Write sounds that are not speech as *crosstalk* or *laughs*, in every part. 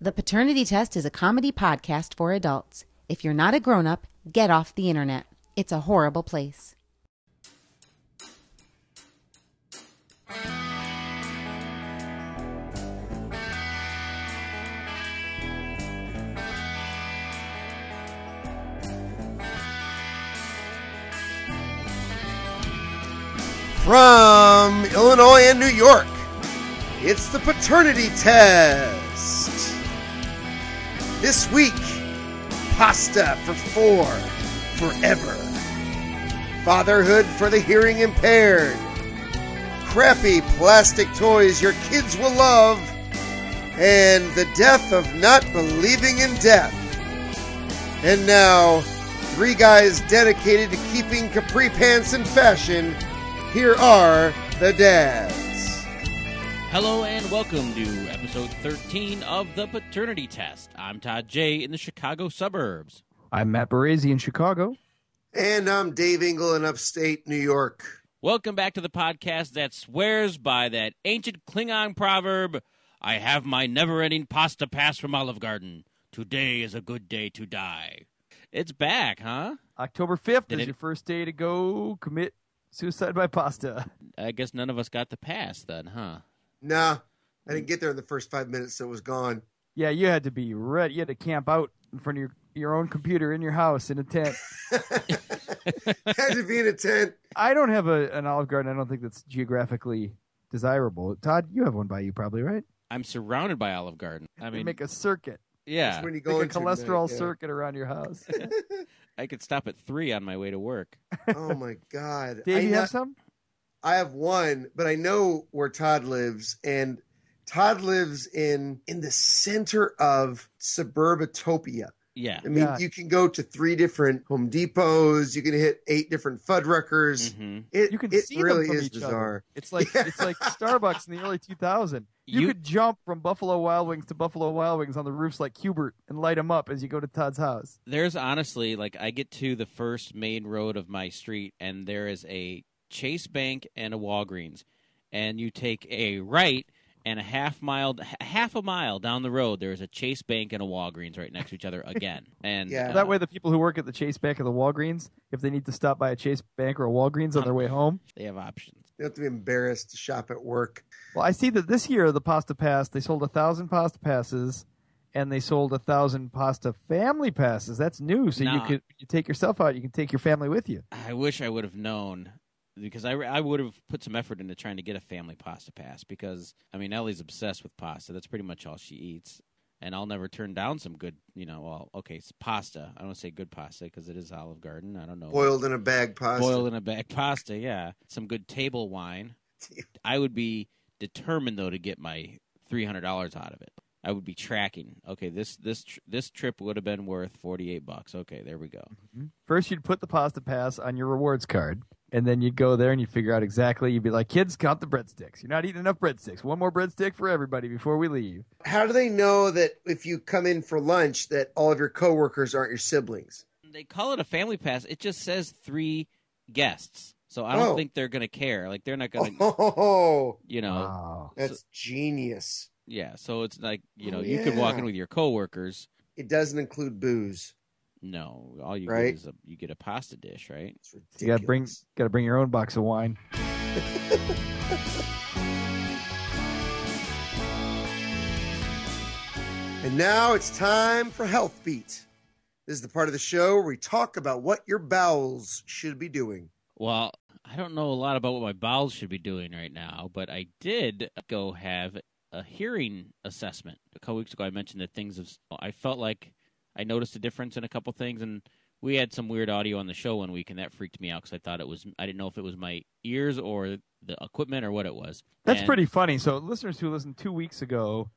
The Paternity Test is a comedy podcast for adults. If you're not a grown up, get off the internet. It's a horrible place. From Illinois and New York, it's the paternity test. This week, pasta for four, forever. Fatherhood for the hearing impaired. Crappy plastic toys your kids will love. And the death of not believing in death. And now, three guys dedicated to keeping capri pants in fashion. Here are the dads. Hello and welcome to episode 13 of the Paternity Test. I'm Todd J in the Chicago suburbs. I'm Matt Baresi in Chicago. And I'm Dave Engel in upstate New York. Welcome back to the podcast that swears by that ancient Klingon proverb I have my never ending pasta pass from Olive Garden. Today is a good day to die. It's back, huh? October 5th Did is it- your first day to go commit suicide by pasta. I guess none of us got the pass then, huh? Nah, I didn't get there in the first five minutes, so it was gone. Yeah, you had to be ready. You had to camp out in front of your, your own computer in your house in a tent. *laughs* *laughs* Had to be in a tent. I don't have a, an Olive Garden. I don't think that's geographically desirable. Todd, you have one by you probably, right? I'm surrounded by Olive Garden. I You mean, make a circuit, yeah, That's when you go like a cholesterol tonight, yeah. circuit around your house. *laughs* I could stop at three on my way to work. Oh my god! Dave, I, you know- have some? I have one, but I know where Todd lives, and Todd lives in in the center of suburbatopia. Yeah. I mean, Yeah. you can go to three different Home Depots. You can hit eight different Fuddruckers. hmm It, You can it see really them from is each bizarre. other. It's like it's like Starbucks in the early 2000s. You, You- could jump from Buffalo Wild Wings to Buffalo Wild Wings on the roofs like Q*bert and light them up as you go to Todd's house. there's honestly like I get to the first main road of my street and there is a Chase Bank and a Walgreens and you take a right and a half mile half a mile down the road there is a Chase Bank and a Walgreens right next to each other again *laughs* and Yeah. uh, That way, the people who work at the Chase Bank or the Walgreens, if they need to stop by a Chase Bank or a Walgreens on their way home, *laughs* they have options They don't have to be embarrassed to shop at work. well, I see that this year the Pasta Pass they sold a thousand Pasta Passes, and they sold a thousand Pasta Family Passes. That's new, so you Nah. could you take yourself out, you can take your family with you. I wish I would have known because I, I would have put some effort into trying to get a family pasta pass because I mean Ellie's obsessed with pasta. That's pretty much all she eats. And I'll never turn down some good you know well okay it's pasta. I don't say good pasta because it is Olive Garden. I don't know. Boiled in a bag pasta. boiled in a bag pasta yeah. Some good table wine. *laughs* I would be determined though to get my three hundred dollars out of it I would be tracking okay this this tr- this trip would have been worth forty eight bucks okay there we go mm-hmm. First, you'd put the Pasta Pass on your rewards card, and then you'd go there and you'd figure out exactly. You'd be like, "Kids, count the breadsticks. You're not eating enough breadsticks. One more breadstick for everybody before we leave." How do they know that if you come in for lunch that all of your coworkers aren't your siblings? they call it a family pass. It just says three guests. So I don't Oh. think they're gonna care. Like they're not gonna, *laughs* Oh, you know, Wow. that's genius. Yeah. So it's like you know, Oh, you could walk in with your coworkers. It doesn't include booze. No, all you Right. get is a you get a pasta dish, right? It's ridiculous. You gotta bring, gotta bring your own box of wine. *laughs* And now it's time for Health Beat. This is the part of the show where we talk about what your bowels should be doing. Well, I don't know a lot about what my bowels should be doing right now, but I did go have a hearing assessment a couple weeks ago. I mentioned that things have. I felt like I noticed a difference in a couple things, and we had some weird audio on the show one week, and that freaked me out because I thought it was. I didn't know if it was my ears or the equipment or what it was. That's And- pretty funny. So, listeners who listened two weeks ago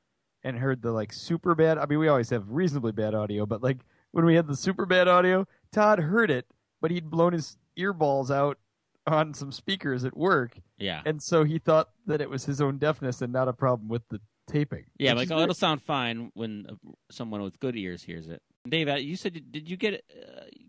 and heard the like super bad. I mean, we always have reasonably bad audio, but like when we had the super bad audio, Todd heard it, but he'd blown his earballs out on some speakers at work, Yeah, and so he thought that it was his own deafness and not a problem with the taping. yeah. Like, oh, very- it'll sound fine when uh, someone with good ears hears it. Dave, uh, you said did you get it?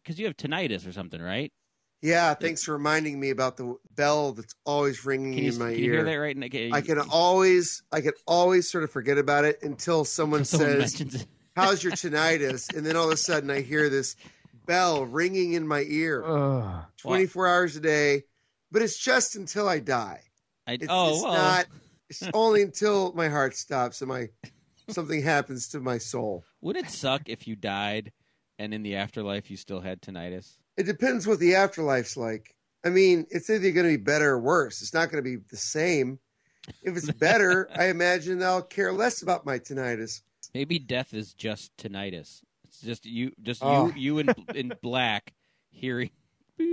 Because you have tinnitus or something, right? Yeah, thanks for reminding me about the bell that's always ringing Can you, in my can you ear. hear that right? now? Can- I can always, I can always sort of forget about it until someone someone says, mentions "How's your *laughs* tinnitus?" and then all of a sudden I hear this bell ringing in my ear, Ugh. 24 hours a day. But it's just until I die. I, It's, oh, it's well, not. It's *laughs* only until my heart stops and my something happens to my soul. would it suck if you died and in the afterlife you still had tinnitus? It depends what the afterlife's like. I mean, it's either going to be better or worse. It's not going to be the same. If it's better, *laughs* I imagine I'll care less about my tinnitus. Maybe death is just tinnitus. It's just you, just Oh. you, you in *laughs* in black hearing. I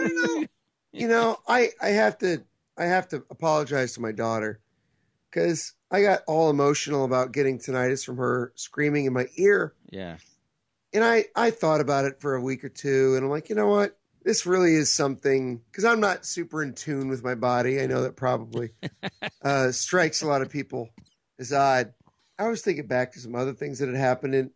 don't know. You know, I I have to I have to apologize to my daughter because I got all emotional about getting tinnitus from her screaming in my ear, Yeah, and I I thought about it for a week or two, and I'm like, you know what? This really is something because I'm not super in tune with my body. I know that probably *laughs* uh, strikes a lot of people as odd. I was thinking back to some other things that had happened, and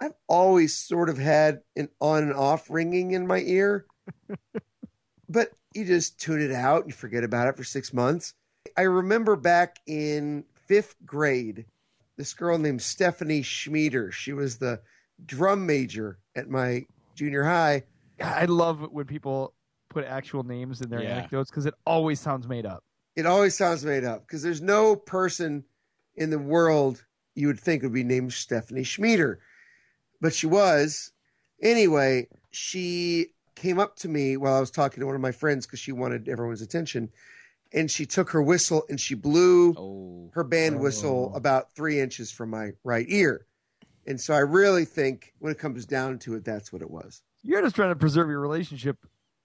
I've always sort of had an on and off ringing in my ear, *laughs* but you just tune it out and you forget about it for six months. I remember back in fifth grade, this girl named Stephanie Schmieder. She was the drum major at my junior high. I love when people put actual names in their Yeah. anecdotes because it always sounds made up. It always sounds made up because there's no person in the world you would think would be named Stephanie Schmieder, but she was. Anyway, she came up to me while I was talking to one of my friends because she wanted everyone's attention, and she took her whistle and she blew oh, her band whistle Oh. about three inches from my right ear. And so I really think when it comes down to it, that's what it was. You're just trying to preserve your relationship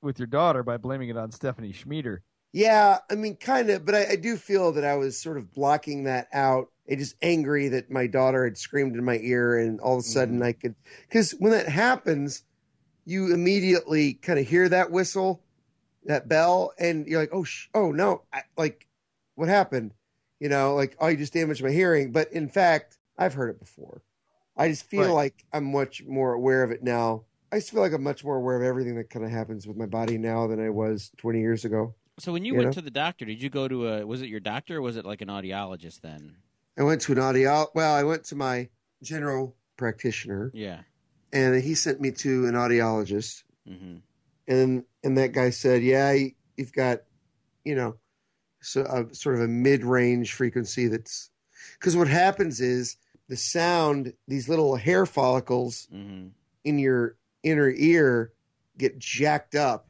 with your daughter by blaming it on Stephanie Schmieder. Yeah, I mean, kind of, but I, I do feel that I was sort of blocking that out. I just angry that my daughter had screamed in my ear, and all of a sudden mm-hmm. I could, because when that happens, you immediately kind of hear that whistle, that bell, and you're like, oh, sh- oh no, I, like, what happened? You know, like, oh, you just damaged my hearing. But in fact, I've heard it before. I just feel Right. like I'm much more aware of it now. I just feel like I'm much more aware of everything that kind of happens with my body now than I was 20 years ago. so when you, you went know? to the doctor, did you go to a? Was it your doctor or was it like an audiologist then? I went to an audio. Well, I went to my general practitioner, Yeah. and he sent me to an audiologist, hmm and and that guy said, "Yeah, you- you've got, you know, so a, sort of a mid-range frequency. That's because what happens is the sound, these little hair follicles hmm in your inner ear get jacked up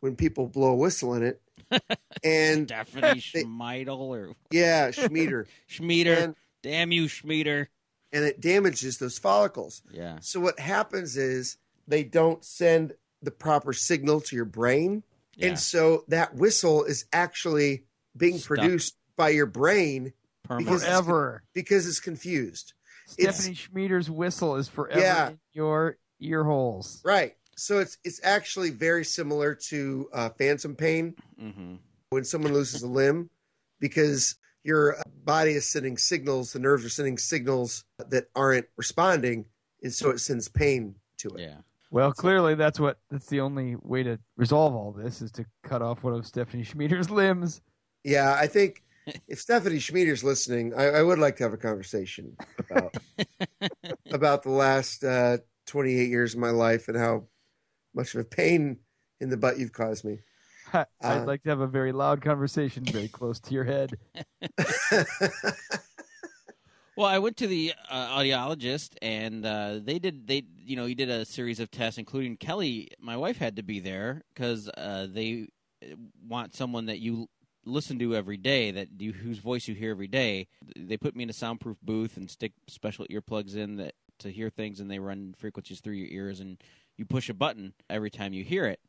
when people blow a whistle in it, *laughs* and Stephanie *laughs* They- Schmeidel or yeah, Schmieder, *laughs* Schmieder. and Damn you, Schmieder. and it damages those follicles. Yeah. So what happens is they don't send the proper signal to your brain. Yeah. And so that whistle is actually being Stuck. produced by your brain because- Forever. because it's confused. It's- Stephanie Schmieder's whistle is forever Yeah. in your ear holes. Right. So it's it's actually very similar to uh, phantom pain hmm when someone loses a limb because your body is sending signals, the nerves are sending signals that aren't responding, and so it sends pain to it. Yeah. Well, clearly that's what that's the only way to resolve all this is to cut off one of Stephanie Schmieder's *laughs* limbs. Yeah, I think if Stephanie Schmieder's listening, I, I would like to have a conversation about *laughs* about the last uh, 28 years of my life and how much of a pain in the butt you've caused me. *laughs* I'd Uh, like to have a very loud conversation very close to your head. *laughs* *laughs* Well, I went to the uh, audiologist, and uh, they did. They, you know, he did a series of tests, including Kelly. My wife had to be there because uh, they want someone that you listen to every day, that you whose voice you hear every day. They put me in a soundproof booth and stick special earplugs in that to hear things, and they run frequencies through your ears, and you push a button every time you hear it.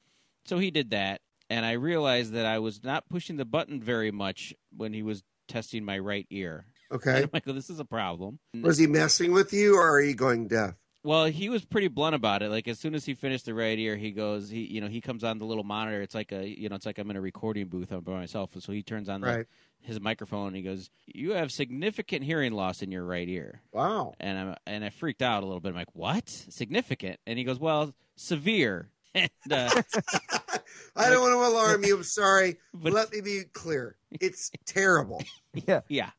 So he did that, and I realized that I was not pushing the button very much when he was testing my right ear. okay. And I'm like, well, this is a problem. Was he messing with you or are you going deaf? Well, he was pretty blunt about it. Like as soon as he finished the right ear, he goes, he you know, he comes on the little monitor. It's like a you know, it's like I'm in a recording booth I'm by myself. So he turns on the, Right. his microphone and he goes, "You have significant hearing loss in your right ear." Wow. And I'm and I freaked out a little bit. I'm like, "What? Significant?" And he goes, "Well, severe." *laughs* and, uh, *laughs* I don't want to alarm you. I'm sorry. but Let me be clear. It's terrible. *laughs* Yeah. yeah,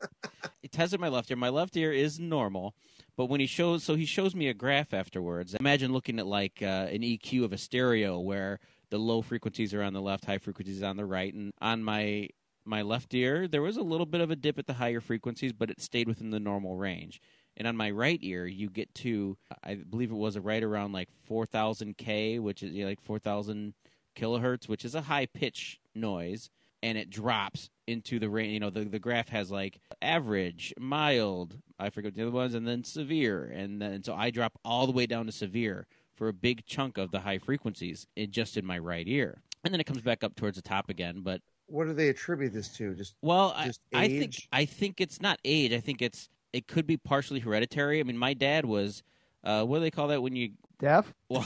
it tested my left ear. My left ear is normal, but when he shows, so he shows me a graph afterwards. Imagine looking at like uh, an EQ of a stereo where the low frequencies are on the left, high frequencies on the right, and on my my left ear there was a little bit of a dip at the higher frequencies, but it stayed within the normal range. And on my right ear, you get to, I believe it was right around like 4,000 K, which is you know, like 4,000 kilohertz, which is a high pitch noise, and it drops into the range. You know, the the graph has like average, mild, I forget the other ones, and then severe, and then so I drop all the way down to severe for a big chunk of the high frequencies, in, just in my right ear, and then it comes back up towards the top again. But What do they attribute this to? Just well, I, Just I think? I think it's not age. I think it's it could be partially hereditary. I mean, my dad was. Uh, what do they call that when you Deaf? well,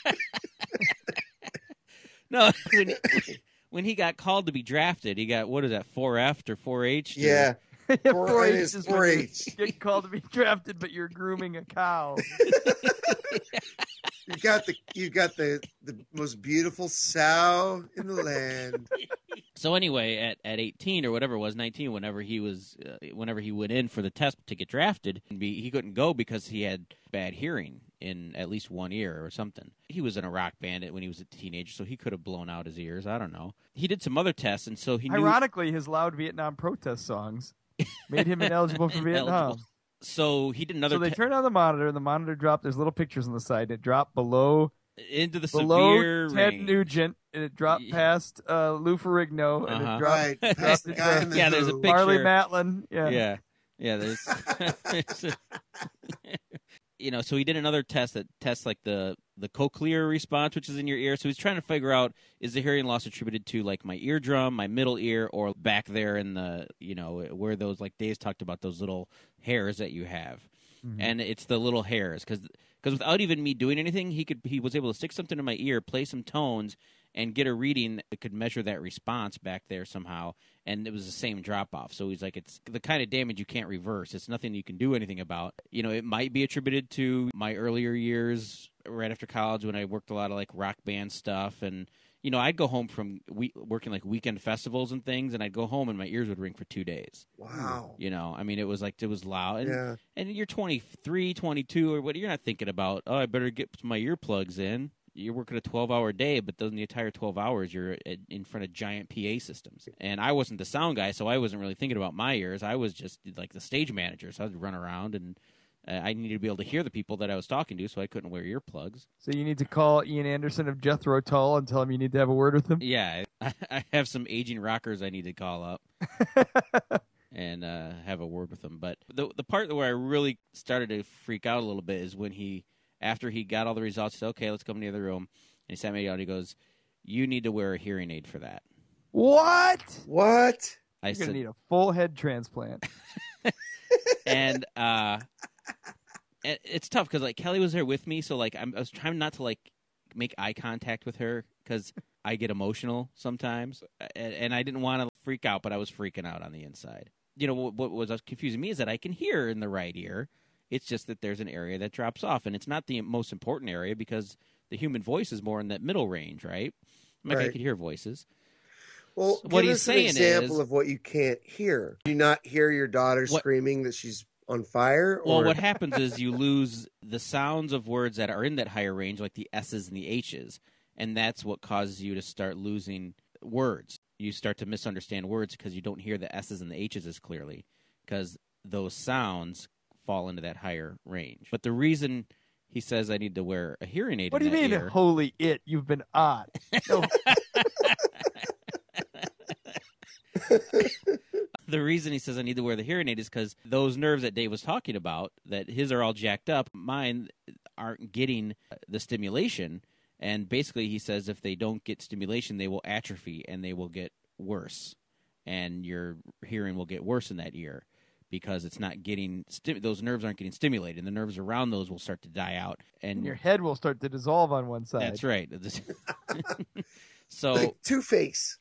*laughs* no, when he, when he got called to be drafted, he got what is that, four F or four H? yeah. *laughs* Yeah, 4-H 4-H is is you 4-H. Get called to be drafted, but you're grooming a cow. *laughs* You got the you got the the most beautiful sow in the land. So anyway, at at eighteen or whatever it was, nineteen, whenever he was, uh, whenever he went in for the test to get drafted, he couldn't go because he had bad hearing in at least one ear or something. He was in a rock band when he was a teenager, so he could have blown out his ears. I don't know. He did some other tests, and so he knew. Ironically, his loud Vietnam protest songs made him ineligible for *laughs* Vietnam. So he did another So they te- turned on the monitor, and the monitor dropped. There's little pictures on the side. And it dropped below into the below severe Ted range. Nugent, and it dropped Yeah. past uh, Lou Ferrigno, and Uh-huh. it dropped Right. dropped That's the guy in the Yeah, there's a Who. picture. Marlee Matlin. Yeah. Yeah, yeah. There's, *laughs* you know, so he did another test that tests like the the cochlear response, which is in your ear. So he's trying to figure out is the hearing loss attributed to like my eardrum, my middle ear, or back there in the you know where those like Dave's talked about those little hairs that you have, Mhm. and it's the little hairs because because without even me doing anything, he could he was able to stick something in my ear, play some tones, and get a reading that could measure that response back there somehow. And it was the same drop off. So he's like, it's the kind of damage you can't reverse. It's nothing you can do anything about. You know, it might be attributed to my earlier years right after college when I worked a lot of like rock band stuff and. You know, I'd go home from we- working like weekend festivals and things, and I'd go home and my ears would ring for two days. Wow. You know, I mean, it was like it was loud. And, Yeah. and you're 23, 22, or what? You're not thinking about, oh, I better get my earplugs in. You're working a 12 hour day, but then the entire 12 hours you're in front of giant PA systems. And I wasn't the sound guy, so I wasn't really thinking about my ears. I was just like the stage manager, so I'd run around and uh, I needed to be able to hear the people that I was talking to, so I couldn't wear earplugs. So you need to call Ian Anderson of Jethro Tull and tell him you need to have a word with him. Yeah, I, *laughs* I have some aging rockers I need to call up. *laughs* and uh, have a word with him. But the the part where I really started to freak out a little bit is when he, after he got all the results, he said, "Okay, let's come to the other room." And he sat me down. He goes, "You need to wear a hearing aid for that." What? What? I You're said, gonna need a full head transplant. *laughs* and uh, and *laughs* it's tough because like Kelly was there with me, so like I'm, I was trying not to like make eye contact with her because I get emotional sometimes, and, and I didn't want to freak out, but I was freaking out on the inside. You know what, what was confusing me is that I can hear in the right ear. It's just that there's an area that drops off, and it's not the most important area because the human voice is more in that middle range, right? Like I could hear voices. Well, So what he's us an example is- of what you can't hear. Do you not hear your daughter What- screaming that she's on fire? Well, what happens is you lose the sounds of words that are in that higher range, like the S's and the H's, and that's what causes you to start losing words. You start to misunderstand words because you don't hear the S's and the H's as clearly because those sounds fall into that higher range. But the reason he says I need to wear a hearing aid. What do you mean, ear- holy it? You've been odd. *laughs* No, the reason he says I need to wear the hearing aid is because those nerves that Dave was talking about, that his are all jacked up, mine aren't getting uh, the stimulation. And basically, he says if they don't get stimulation, they will atrophy and they will get worse, and your hearing will get worse in that ear because it's not getting sti- those nerves aren't getting stimulated. And the nerves around those will start to die out, and your head will start to dissolve on one side. that's right. *laughs* *laughs* so like Two Face.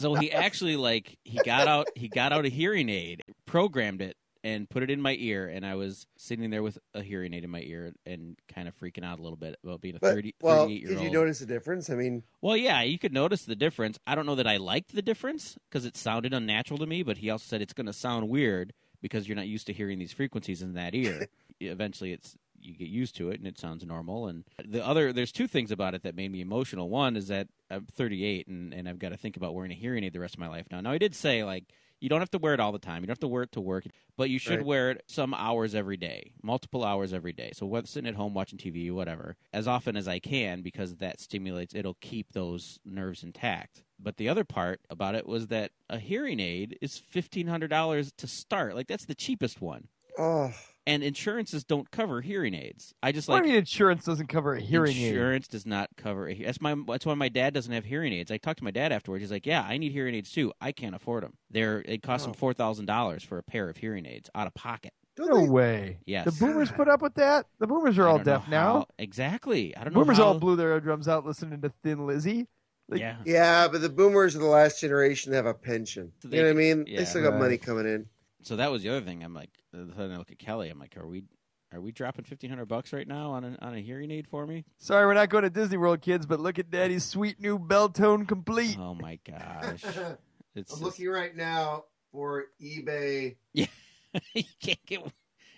So he actually like he got out he got out a hearing aid, programmed it, and put it in my ear, and I was sitting there with a hearing aid in my ear and kind of freaking out a little bit about being a But 30, well, 38 year old. did you notice the difference? I mean, Well, yeah, you could notice the difference. I don't know that I liked the difference because it sounded unnatural to me, but he also said it's going to sound weird because you're not used to hearing these frequencies in that ear. *laughs* Eventually, it's you get used to it and it sounds normal. And the other, there's two things about it that made me emotional. One is that I'm 38 and, and I've got to think about wearing a hearing aid the rest of my life now. Now, I did say like you don't have to wear it all the time. You don't have to wear it to work, but you should Right. wear it some hours every day, multiple hours every day. So whether sitting at home watching TV, whatever, as often as I can because that stimulates. It'll keep those nerves intact. But the other part about it was that a hearing aid is fifteen hundred dollars to start. Like that's the cheapest one, oh, and insurances don't cover hearing aids. I just What like do you mean insurance doesn't cover a hearing aid? insurance does not cover. A, that's my. That's why my dad doesn't have hearing aids. I talked to my dad afterwards. He's like, "Yeah, I need hearing aids too. I can't afford them. They're it costs Oh. him four thousand dollars for a pair of hearing aids out of pocket. don't No they- way. Yes. The boomers put up with that? The boomers are all don't know deaf now. Exactly. I don't know. Boomers how, all blew their drums out listening to Thin Lizzy. Like, yeah. Yeah, but the boomers of the last generation have a pension. So you know what I mean? yeah. They still got Right. money coming in. So that was the other thing. I'm like, uh, then I look at Kelly. I'm like, are we, are we dropping fifteen hundred bucks right now on a on a hearing aid for me? Sorry, we're not going to Disney World, kids, but look at Daddy's sweet new Beltone complete. Oh my gosh, *laughs* it's I'm just- looking right now for eBay. Yeah, *laughs* you can't get.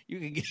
You can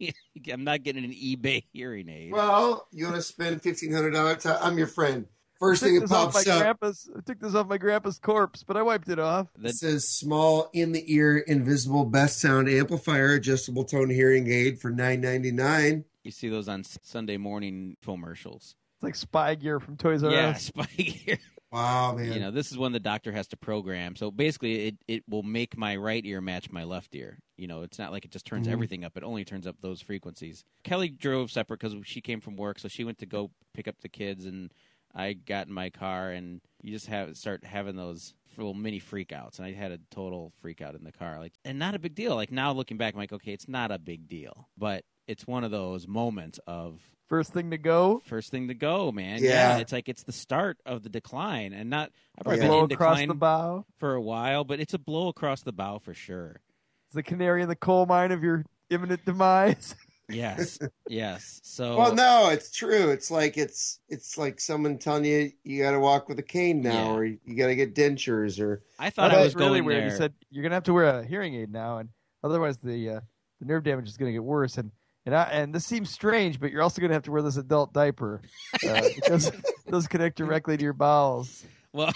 get. *laughs* I'm not getting an eBay hearing aid. Well, you want to spend fifteen hundred dollars? I'm your friend. First I thing took that this off my pops up grandpa's. I took this off my grandpa's corpse, but I wiped it off. The- it says small in the ear invisible best sound amplifier adjustable tone hearing aid for nine ninety nine. you see those on Sunday morning commercials. It's like spy gear from Toys R Yeah, Us. spike here. Wow, man. You know, this is one the doctor has to program. So basically, it, it will make my right ear match my left ear. You know, it's not like it just turns Mhm. everything up. It only turns up those frequencies. Kelly drove separate because she came from work, so she went to go pick up the kids, and I got in my car, and you just have start having those little mini freakouts, and I had a total freakout in the car, like, and not a big deal. Like now looking back, I'm like, okay, it's not a big deal, but it's one of those moments of First thing to go. first thing to go, man. Yeah. it's like it's the start of the decline, and not. I've probably yeah. Blow been in across decline the bow. for a while, but it's a blow across the bow for sure. It's the canary in the coal mine of your imminent demise. *laughs* Yes, yes. So Well, no, it's true. It's like it's it's like someone telling you you got to walk with a cane now, Yeah. or you got to get dentures, or I thought That's I was really going weird. there. He said you're gonna have to wear a hearing aid now, and otherwise the uh, the nerve damage is gonna get worse. And and I, and this seems strange, but you're also gonna have to wear this adult diaper uh, *laughs* because those connect directly to your bowels. well,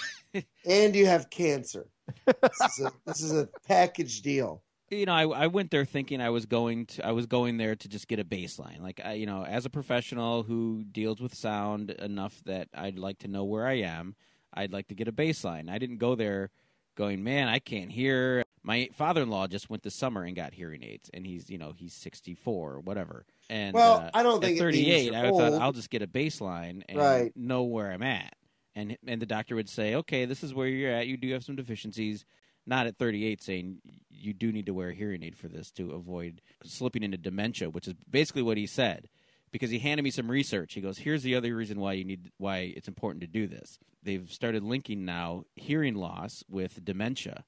and you have cancer. *laughs* this, is a, this is a package deal. You know, I, I went there thinking I was going to I was going there to just get a baseline. Like I, you know, as a professional who deals with sound enough that I'd like to know where I am, I'd like to get a baseline. I didn't go there going, "Man, I can't hear." My father-in-law just went this summer and got hearing aids and he's, you know, he's 64 or whatever. And Well, uh, I don't think at it 38, I thought I'll just get a baseline and Right. know where I'm at. And and the doctor would say, "Okay, this is where you're at. You do have some deficiencies." Not at 38 saying you do need to wear a hearing aid for this to avoid slipping into dementia, which is basically what he said. Because he handed me some research. He goes, "Here's the other reason why you need why it's important to do this." They've started linking now hearing loss with dementia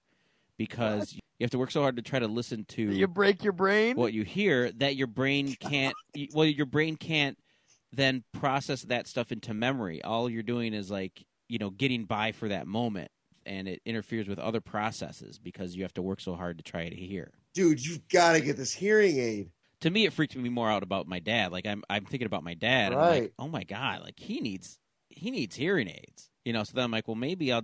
because you have to work so hard to try to listen to You break your brain. what you hear that your brain can't well your brain can't then process that stuff into memory all you're doing is like you know getting by for that moment and it interferes with other processes because you have to work so hard to try to hear. Dude, you've got to get this hearing aid. to me it freaks me more out about my dad. Like i'm i'm thinking about my dad and I'm Right. like oh my god like he needs he needs hearing aids. You know so then i'm like well maybe i'll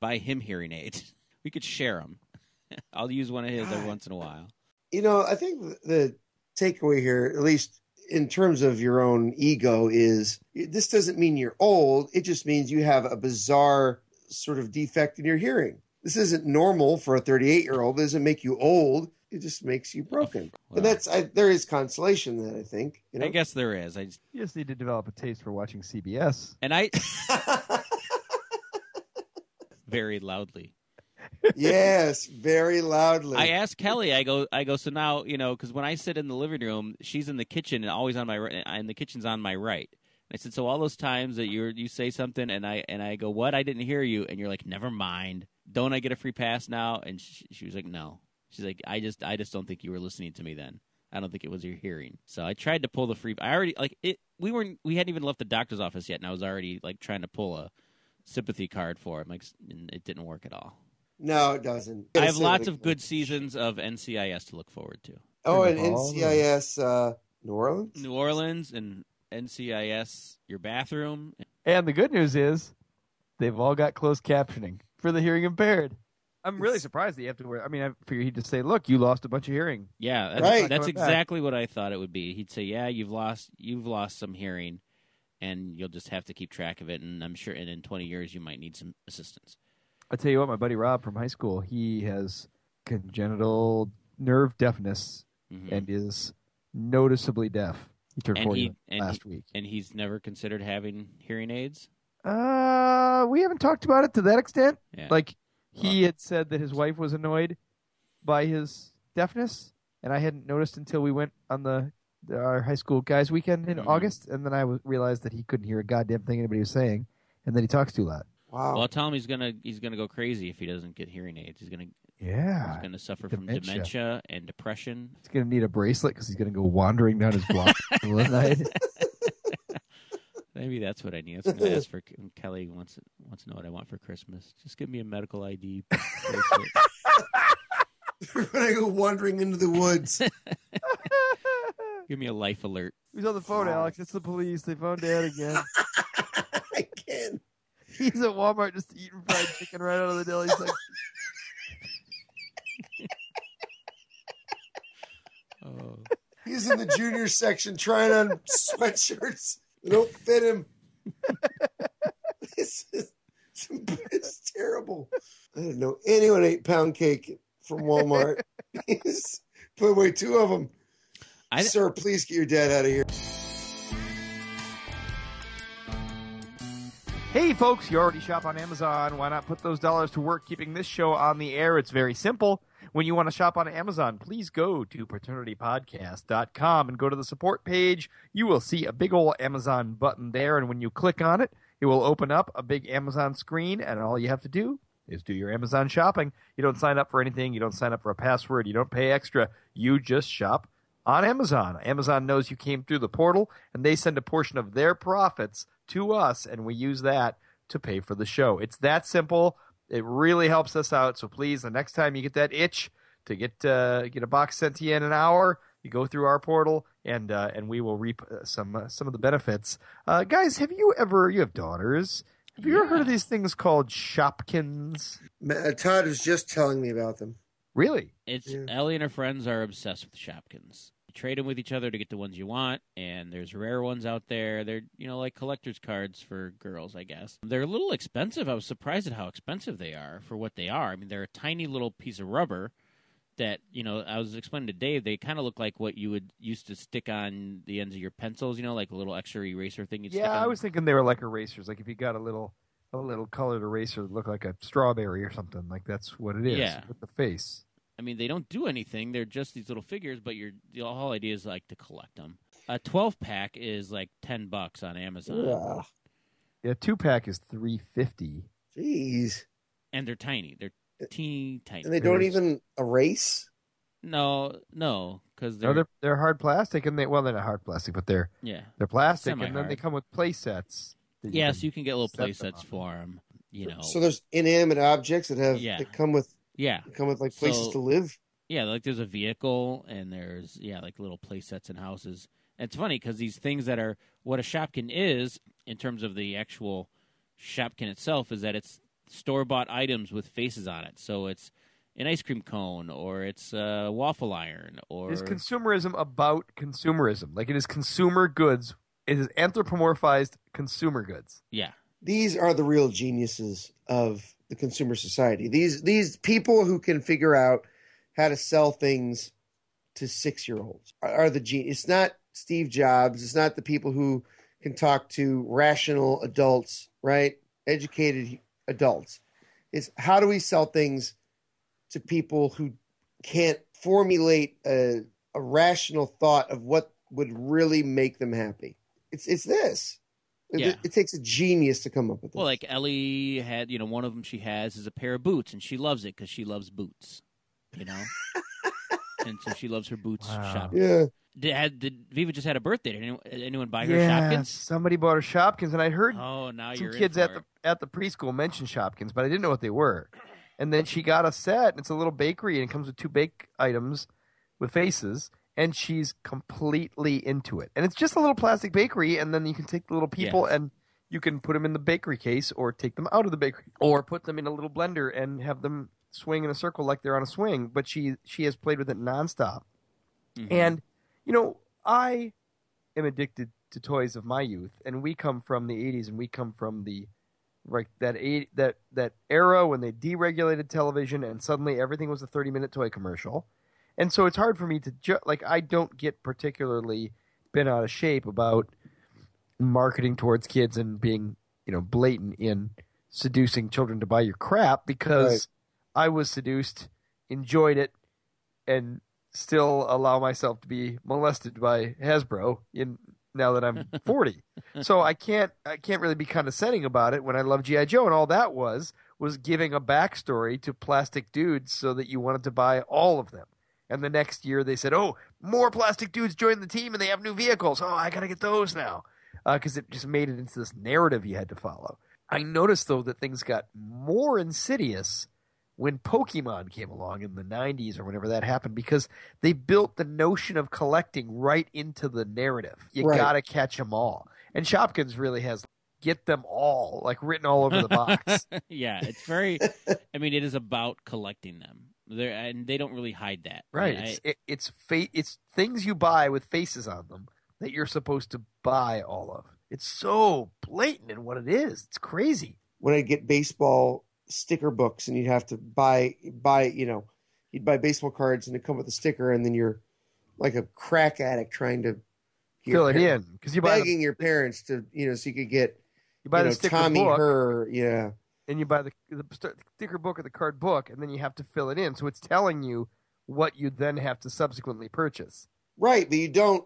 buy him hearing aids. *laughs* We could share them *laughs* i'll use one of his every once in a while. You know, I think the takeaway here, at least in terms of your own ego, is this doesn't mean you're old. It just means you have a bizarre sort of defect in your hearing. This isn't normal for a 38 year old. It doesn't make you old. It just makes you broken. Well. and that's I, there is consolation that I think. You know? i guess there is i just You just need to develop a taste for watching CBS. and i *laughs* very loudly yes, very loudly. I asked Kelly. I go. I go. So now you know because when I sit in the living room, she's in the kitchen and always on my right, and the kitchen's on my right. And I said, so all those times that you you say something and I and I go, what? I didn't hear you, and you're like, never mind. Don't I get a free pass now? And she, she was like, no. She's like, I just, I just don't think you were listening to me then. I don't think it was your hearing. So I tried to pull the free. I already like it. We weren't. We hadn't even left the doctor's office yet, and I was already like trying to pull a sympathy card for him. Like, it didn't work at all. No, it doesn't. I have lots of good seasons of NCIS to look forward to. Oh, and Bring the ball, NCIS uh, New Orleans. New Orleans and NCIS, your bathroom. And the good news is, they've all got closed captioning for the hearing impaired. I'm really surprised that you have to wear. I mean, I figured he'd just say, "Look, you lost a bunch of hearing." Yeah, that's, Right. that's Coming back. exactly what I thought it would be. He'd say, "Yeah, you've lost, you've lost some hearing, and you'll just have to keep track of it. And I'm sure, and in 20 years, you might need some assistance." I tell you what, my buddy Rob from high school, he has congenital nerve deafness Mhm. and is noticeably deaf. He turned And 40 he- and last week. and he's never considered having hearing aids. Uh, we haven't talked about it to that extent. Yeah, Like he had said that his wife was annoyed by his deafness, and I hadn't noticed until we went on the, the our high school guys weekend in Mhm. August, and then I w- realized that he couldn't hear a goddamn thing anybody was saying, and that he talks too loud. Wow. well, tell him he's gonna he's gonna go crazy if he doesn't get hearing aids. He's gonna Yeah, he's gonna suffer from dementia. dementia and depression. he's gonna need a bracelet because he's gonna go wandering down his block *laughs* in the middle of the night. *laughs* Maybe that's what I need. I was gonna ask for when Kelly wants wants to know what I want for Christmas. Just give me a medical ID bracelet. *laughs* We're gonna go wandering into the woods. give me a life alert. He's on the phone, Alex. It's the police. They found Dad again. I can. He's at Walmart just eating fried chicken right out of the deli. He's like, Oh. He's in the junior section trying on sweatshirts. They don't fit him. *laughs* This is, it's terrible. I didn't know anyone ate pound cake from Walmart. *laughs* Put away two of them. I- Sir, please get your dad out of here. Hey, folks, you already shop on Amazon. Why not put those dollars to work keeping this show on the air? It's very simple. When you want to shop on Amazon, please go to paternitypodcast.com and go to the support page. You will see a big old Amazon button there, and when you click on it, it will open up a big Amazon screen, and all you have to do is do your Amazon shopping. You don't sign up for anything, you don't sign up for a password, you don't pay extra. You just shop on Amazon. Amazon knows you came through the portal, and they send a portion of their profits to us, and we use that to pay for the show. It's that simple. It really helps us out. So please, the next time you get that itch to get uh, get a box sent to you in an hour, you go through our portal, and uh, and we will reap uh, some uh, some of the benefits. Uh, guys, have you ever? You have daughters. Have you ever heard of these things called Shopkins? Uh, Todd was just telling me about them. Really? It's Yeah. Ellie and her friends are obsessed with Shopkins. You trade them with each other to get the ones you want, and there's rare ones out there. They're you know like collector's cards for girls, I guess. They're a little expensive. I was surprised at how expensive they are for what they are. I mean, they're a tiny little piece of rubber that you know. I was explaining to Dave. They kind of look like what you would used to stick on the ends of your pencils. You know, like a little extra eraser thing. You'd stick Yeah. I was thinking they were like erasers. Like if you got a little a little colored eraser that looked like a strawberry or something, like that's what it is Yeah. with the face. I mean, they don't do anything. They're just these little figures, but you're the whole idea is like to collect them. A 12 pack is like 10 bucks on Amazon, Ugh. Yeah, two pack is three fifty. Jeez. and they're tiny. They're uh, teeny tiny. And they don't even erase? no, no, because they're, they're they're hard plastic, and they well they're not hard plastic, but they're yeah, they're plastic, and then they come with play sets. that yeah. can so you can get little set play sets up. for them. You know, So there's inanimate objects that have Yeah. that come with yeah, that come with like places So- to live. yeah. Like there's a vehicle, and there's yeah, like little play sets in houses. And it's funny because these things that are what a Shopkin is in terms of the actual Shopkin itself is that it's store bought items with faces on it. So it's an ice cream cone, or it's a waffle iron, or Is consumerism about consumerism? Like it is consumer goods. It is anthropomorphized consumer goods. yeah, These are the real geniuses of the consumer society. These these people who can figure out how to sell things to six year olds are, are the genius. It's not Steve Jobs. It's not the people who can talk to rational adults, right? Educated adults. It's how do we sell things to people who can't formulate a, a rational thought of what would really make them happy. It's it's this. It- Yeah. It, takes a genius to come up with this. Well, like Ellie had, you know, one of them she has is a pair of boots, and she loves it because she loves boots. you know. *laughs* and so she loves her boots Wow. shop. Yeah. Did, had, did Viva just had a birthday? Did anyone, anyone buy her yeah, Shopkins? somebody bought her Shopkins, and I heard Oh, now some kids at for the at the preschool mentioned Shopkins, but I didn't know what they were. And then she got a set, and it's a little bakery, and it comes with two bake items with faces, and she's completely into it. And it's just a little plastic bakery, and then you can take the little people Yes. and you can put them in the bakery case, or take them out of the bakery, or put them in a little blender and have them swing in a circle like they're on a swing. But she she has played with it nonstop. Mhm. And you know, I am addicted to toys of my youth, and we come from the '80s, and we come from the like that eight that that era when they deregulated television, and suddenly everything was a 30 minute toy commercial, and so it's hard for me to ju- like I don't get particularly bent out of shape about marketing towards kids and being you know blatant in seducing children to buy your crap because I was seduced, enjoyed it, and still allow myself to be molested by Hasbro in now that I'm *laughs* 40. so I can't I can't really be condescending about it when I love GI Joe and all that was was giving a backstory to plastic dudes so that you wanted to buy all of them. And the next year they said, "Oh, more plastic dudes joined the team and they have new vehicles. Oh, I got to get those now." Uh, because it just made it into this narrative you had to follow. I noticed though that things got more insidious when Pokemon came along in the 90s or whenever that happened because they built the notion of collecting right into the narrative. You Right. got to catch them all. And Shopkins really has get them all like written all over the box. *laughs* yeah, it's very. I mean, it is about collecting them. There and they don't really hide that. right. I- It's it, it's fa- it's things you buy with faces on them that you're supposed to buy all of. It's so blatant in what it is. It's crazy. when I get baseball sticker books and you'd have to buy buy you know you'd buy baseball cards and they come with a sticker and then you're like a crack addict trying to your Fill it par- in because you buy the, begging your parents to you know so you could get you buy you the know, sticker Tommy book. her yeah and you buy the, the sticker book or the card book, and then you have to fill it in. So it's telling you what you then have to subsequently purchase. right but you don't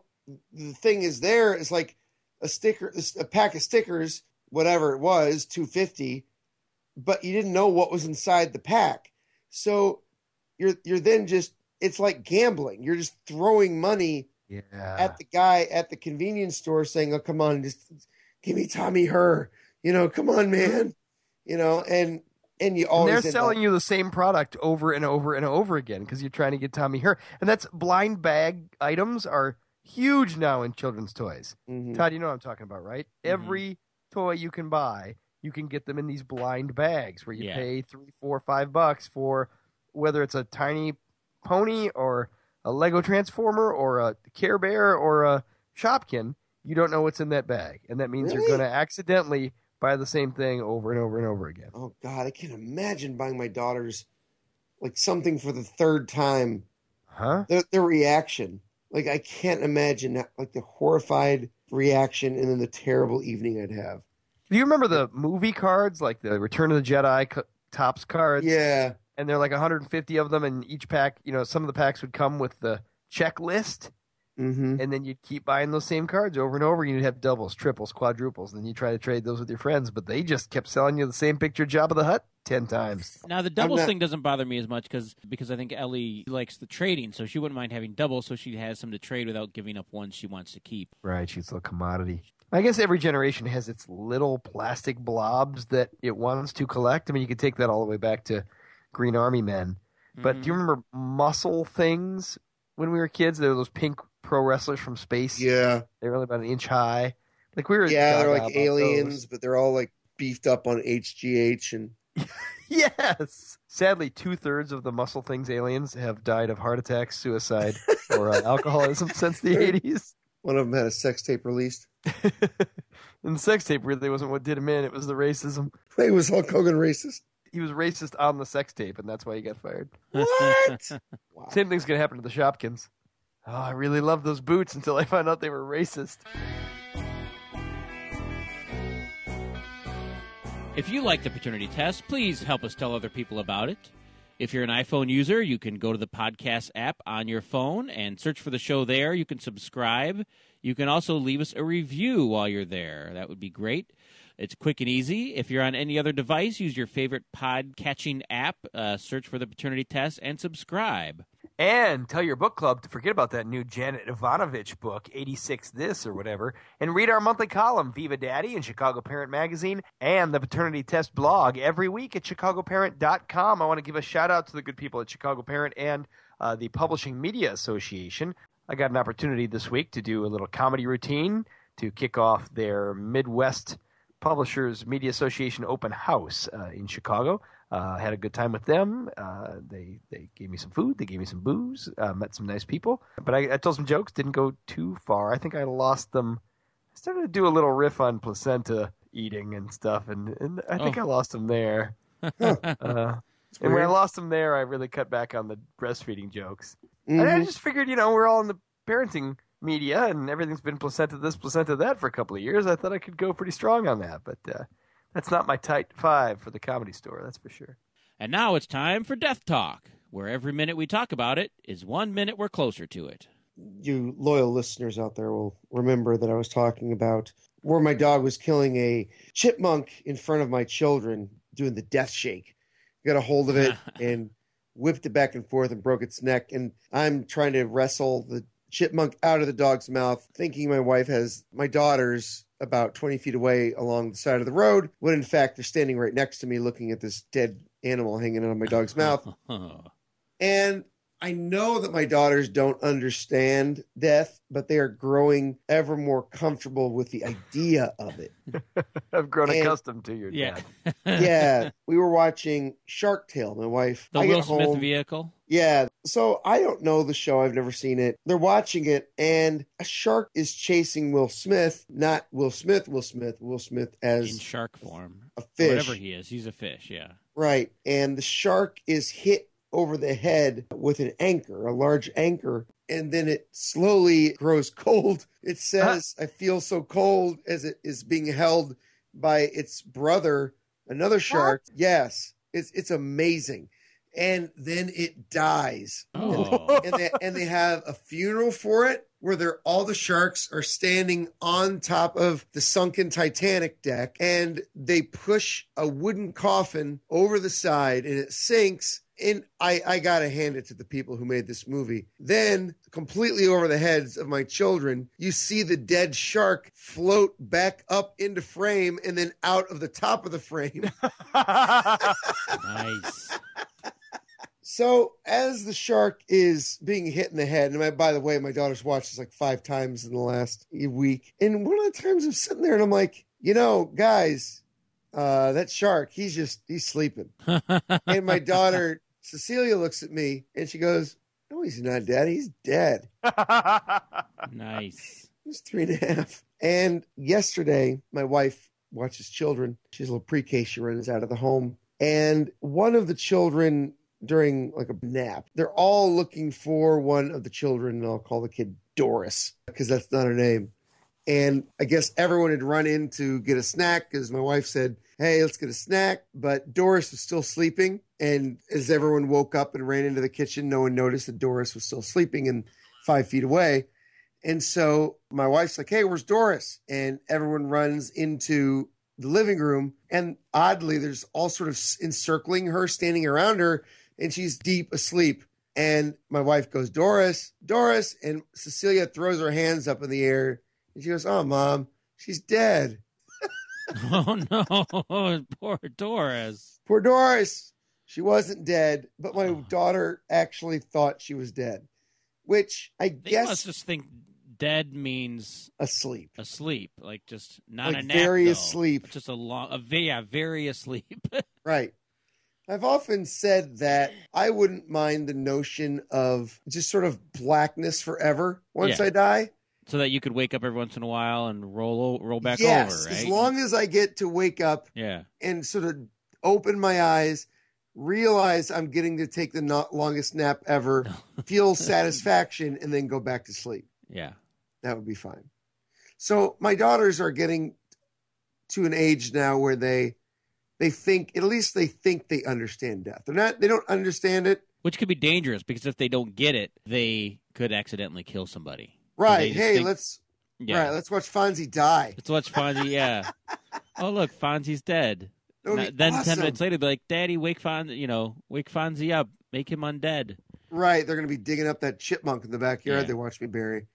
the thing is there is like a sticker a pack of stickers whatever it was 250 but you didn't know what was inside the pack so you're you're then just it's like gambling you're just throwing money Yeah. at the guy at the convenience store saying, "Oh, come on, just give me Tommy Herr." You know, come on, man. You know, and and you and always they're selling up- you the same product over and over and over again because you're trying to get Tommy Herr. And that's blind bag items are huge now in children's toys. Mhm. Todd, you know what I'm talking about, right? Mhm. Every toy you can buy, you can get them in these blind bags where you Yeah. pay three, four, five bucks for whether it's a tiny pony or a Lego Transformer or a Care Bear or a Shopkin. You don't know what's in that bag, and that means you're going to accidentally buy the same thing over and over and over again. Oh God, I can't imagine buying my daughters like something for the third time. Huh? Their, their reaction, like I can't imagine that, like the horrified reaction, and then the terrible evening I'd have. Do you remember the movie cards, like the Return of the Jedi co- Topps cards? Yeah, and they're like 150 of them, and each pack, you know, some of the packs would come with the checklist, mm-hmm. and then you'd keep buying those same cards over and over. and You'd have doubles, triples, quadruples, and then you try to trade those with your friends, but they just kept selling you the same picture Jabba the Hutt ten times. Now the doubles not- thing doesn't bother me as much because because I think Ellie likes the trading, so she wouldn't mind having doubles, so she has some to trade without giving up ones she wants to keep. Right, she's a commodity. I guess every generation has its little plastic blobs that it wants to collect. I mean, you could take that all the way back to Green Army Men. But Mhm. do you remember muscle things when we were kids? There were those pink pro wrestlers from space. yeah, They were only about an inch high. Like we were yeah. They're like aliens, but they're all like beefed up on HGH and. *laughs* Yes. Sadly, two thirds of the muscle things aliens have died of heart attacks, suicide, or uh, *laughs* alcoholism since the eighties. one of them had a sex tape released. *laughs* and the sex tape really wasn't what did him in; it was the racism. Hey, was Hulk Hogan racist? He was racist on the sex tape, and that's why he got fired. What? wow. Same thing's gonna happen to the Shopkins. Oh, I really loved those boots until I found out they were racist. If you like the paternity test, please help us tell other people about it. If you're an iPhone user, you can go to the podcast app on your phone and search for the show there. You can subscribe. You can also leave us a review while you're there. That would be great. It's quick and easy. If you're on any other device, use your favorite pod catching app, uh, search for the paternity test, and subscribe. And tell your book club to forget about that new Janet Evanovich book, 86 This or whatever, and read our monthly column, Viva Daddy, in Chicago Parent Magazine and the Paternity Test blog every week at chicagoparent.com. I want to give a shout out to the good people at Chicago Parent and uh, the Publishing Media Association. I got an opportunity this week to do a little comedy routine to kick off their Midwest Publishers Media Association open house uh, in Chicago. Uh, had a good time with them. Uh, they they gave me some food. They gave me some booze. Uh, met some nice people. But I, I told some jokes. Didn't go too far. I think I lost them. I started to do a little riff on placenta eating and stuff, and, and I think Oh. I lost them there. Uh, *laughs* and when I lost them there, I really cut back on the breastfeeding jokes. And I Mhm. just figured, you know, we're all in the parenting media, and everything's been placenta this, placenta that for a couple of years. I thought I could go pretty strong on that, but uh, that's not my tight five for the comedy store. That's for sure. And now it's time for Death Talk, where every minute we talk about it is one minute we're closer to it. you loyal listeners out there will remember that I was talking about where my dog was killing a chipmunk in front of my children doing the death shake. Got a hold of it *laughs* and whipped it back and forth and broke its neck. And I'm trying to wrestle the chipmunk out of the dog's mouth, thinking my wife has my daughters about 20 feet away along the side of the road, when in fact they're standing right next to me looking at this dead animal hanging out of my dog's mouth. *laughs* And I know that my daughters don't understand death, but they are growing ever more comfortable with the idea of it. *laughs* I've grown And- accustomed to your yeah. dad. *laughs* yeah, we were watching Shark Tale. My wife, the I Will Smith home. vehicle. Yeah, so I don't know the show. I've never seen it. They're watching it, and a shark is chasing Will Smith, not Will Smith. Will Smith. Will Smith as In shark form. a fish. Whatever he is. He's a fish, yeah. Right. And the shark is hit over the head with an anchor, a large anchor, and then it slowly grows cold. It says, I feel so cold as it is being held by its brother, another shark. Yes. It's it's amazing. And then it dies. Oh. And they and they have a funeral for it where they're all the sharks are standing on top of the sunken Titanic deck and they push a wooden coffin over the side and it sinks. And I, I gotta hand it to the people who made this movie. Then, completely over the heads of my children, you see the dead shark float back up into frame and then out of the top of the frame. *laughs* nice. So as the shark is being hit in the head, and my, by the way, my daughter's watched this like five times in the last week, and one of the times I'm sitting there and I'm like, you know, guys, uh, that shark, he's just he's sleeping. *laughs* and my daughter Cecilia looks at me and she goes, "No, he's not dead. He's dead. *laughs* nice. He's three and a half." And yesterday, my wife watches children. She's a little pre-K. She runs out of the home, and one of the children during like a nap, they're all looking for one of the children, and I'll call the kid Doris because that's not her name. And I guess everyone had run in to get a snack because my wife said, Hey, let's get a snack. But Doris was still sleeping. And as everyone woke up and ran into the kitchen, no one noticed that Doris was still sleeping and five feet away. And so my wife's like, Hey, where's Doris? And everyone runs into the living room. And oddly, there's all sort of encircling her, standing around her, and she's deep asleep. And my wife goes, Doris, Doris. And Cecilia throws her hands up in the air and she goes, Oh, mom, she's dead. *laughs* Oh no, poor Doris. Poor Doris. She wasn't dead, but my ah. daughter actually thought she was dead, which I They guess must just think dead means asleep. asleep, like just not Like a nap. very though. asleep. Just a long, a, yeah, very asleep. *laughs* Right. I've often said that I wouldn't mind the notion of just sort of blackness forever once Yeah. I die. So that you could wake up every once in a while and roll roll back yes, over, right? as long as I get to wake up yeah, and sort of open my eyes, realize I'm getting to take the not longest nap ever, *laughs* feel satisfaction, and then go back to sleep. yeah. That would be fine. So my daughters are getting to an age now where they they think at least they think they understand death. They're not they don't understand it. Which could be dangerous because if they don't get it, they could accidentally kill somebody. Right. Hey, think- let's Yeah, right, let's watch Fonzie die. let's watch Fonzie. Yeah, *laughs* oh look, Fonzie's dead. That Now- then awesome. ten minutes later, be like, Daddy, wake Fonzie, you know, wake Fonzie up, make him undead. Right, they're going to be digging up that chipmunk in the backyard Yeah. they watched me bury.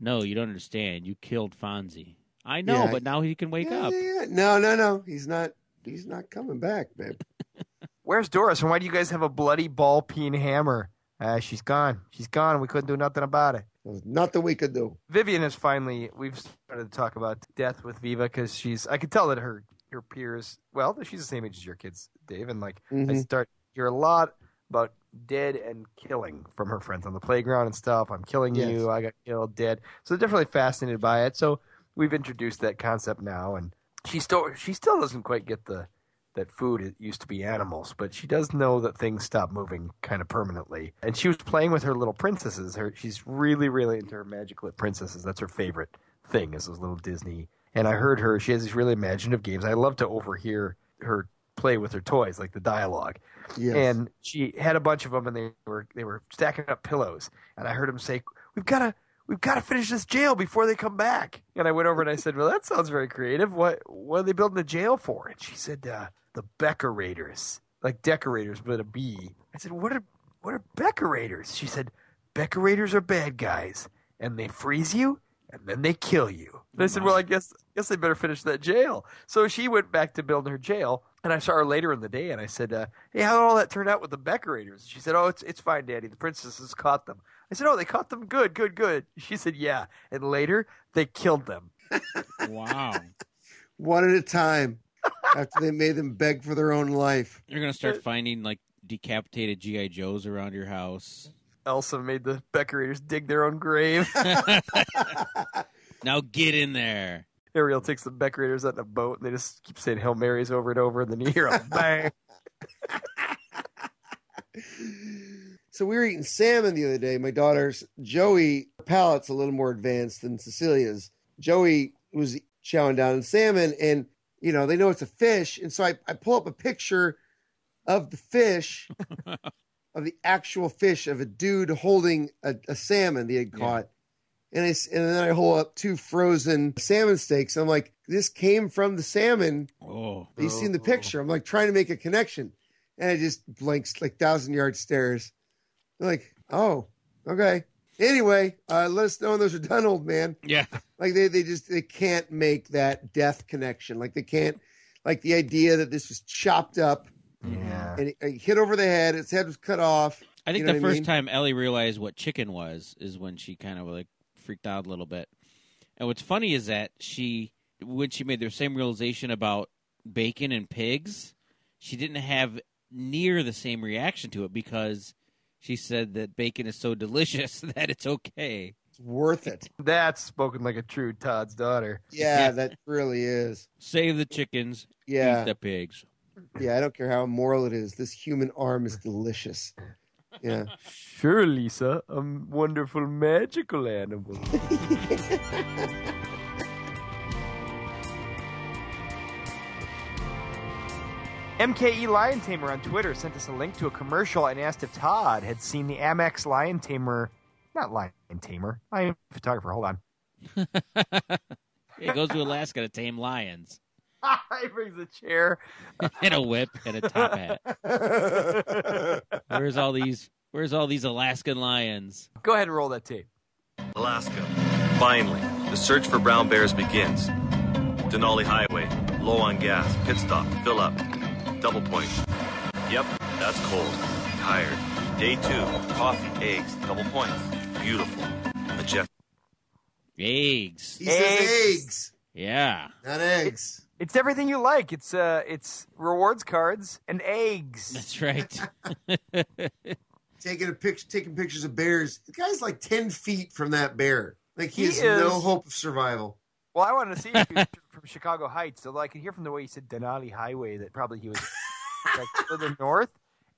No, you don't understand. You killed Fonzie. I know, Yeah. but now he can wake yeah, up. yeah, yeah. No, no, no. He's not. He's not coming back, babe. *laughs* Where's Doris? And why do you guys have a bloody ball peen hammer? Uh, she's gone. She's gone. We couldn't do nothing about it. There's nothing we could do. Vivian is finally. We've started to talk about death with Viva because she's. I could tell that her her peers. Well, she's the same age as your kids, Dave, and like I Mhm. start hear a lot about dead and killing from her friends on the playground and stuff. I'm killing Yes. you. I got killed, dead. So they're definitely fascinated by it. So we've introduced that concept now, and she still she still doesn't quite get the that food used to be animals, but she does know that things stop moving kind of permanently. And she was playing with her little princesses. Her she's really really into her MagiClip princesses. That's her favorite thing is those little Disney. And I heard her. She has these really imaginative games. I love to overhear her play with her toys, like the dialogue. Yes. And she had a bunch of them, and they were they were stacking up pillows. And I heard him say, "We've got to." We've got to finish this jail before they come back. And I went over and I said, "Well, that sounds very creative. What what are they building a jail for?" And she said, uh, "The Beckerators, like decorators, but a B." I said, "What are what are Beckerators?" She said, "Beckerators are bad guys, and they freeze you, and then they kill you." And I said, "Well, I guess guess they better finish that jail." So she went back to building her jail, and I saw her later in the day, and I said, uh, "Hey, how did all that turn out with the Beckerators?" She said, "Oh, it's it's fine, Daddy. The princesses caught them." I said, "Oh, they caught them. Good, good, good." She said, "Yeah." And later, they killed them. *laughs* Wow. One at a time. After they made them beg for their own life. You're gonna start finding like decapitated GI Joes around your house. Elsa made the Beckerators dig their own grave. *laughs* *laughs* Now get in there. Ariel takes the Beckerators out in a boat, and they just keep saying Hail Marys over and over, and then you hear a *laughs* bang. So we were eating salmon the other day. My daughter's Joey palate's a little more advanced than Cecilia's. Joey was chowing down on salmon, and you know they know it's a fish, and so I, I pull up a picture of the fish, *laughs* of the actual fish, of a dude holding a, a salmon that he had Yeah. caught, and I and then I hold up two frozen salmon steaks. I'm like, this came from the salmon Oh, you seen the picture. I'm like trying to make a connection, and it just blinks like thousand yard stares. I'm like, oh, okay. Anyway, uh, let us know when those are done, old man. yeah. Like they, they just they can't make that death connection. Like they can't, like the idea that this was chopped up Yeah. and it, it hit over the head. Its head was cut off. I think You know the what I first mean? time Ellie realized what chicken was is when she kind of like freaked out a little bit. And what's funny is that she, when she made the same realization about bacon and pigs, she didn't have near the same reaction to it because she said that bacon is so delicious *laughs* that it's okay. It's worth it. *laughs* That's spoken like a true Todd's daughter. Yeah, Yeah. that really is. Save the chickens, Yeah, eat the pigs. yeah. I don't care how immoral it is. This human arm is delicious. Yeah. Sure, Lisa, a wonderful magical animal. *laughs* MKE Lion Tamer on Twitter sent us a link to a commercial and asked if Todd had seen the Amex Lion Tamer, not Lion Tamer, Lion photographer. Hold on. *laughs* He goes to Alaska to tame lions *laughs* he brings a chair. *laughs* and a whip and a top hat. Where's all these? Where's all these Alaskan lions? Go ahead and roll that tape. Alaska. Finally, the search for brown bears begins. Denali Highway, low on gas, pit stop, fill up, double point. Yep, that's cold. Tired. Day two, coffee, eggs, double points. Beautiful. Majestic. Eggs. He says Eggs. eggs, Yeah. not eggs. It's everything you like. It's uh, it's rewards cards and eggs. That's right. *laughs* taking a picture, taking pictures of bears. The guy's like ten feet from that bear. Like he, He has no hope of survival. Well, I wanted to see if he was from Chicago Heights, although I could hear from the way he said Denali Highway that probably he was like *laughs* further north.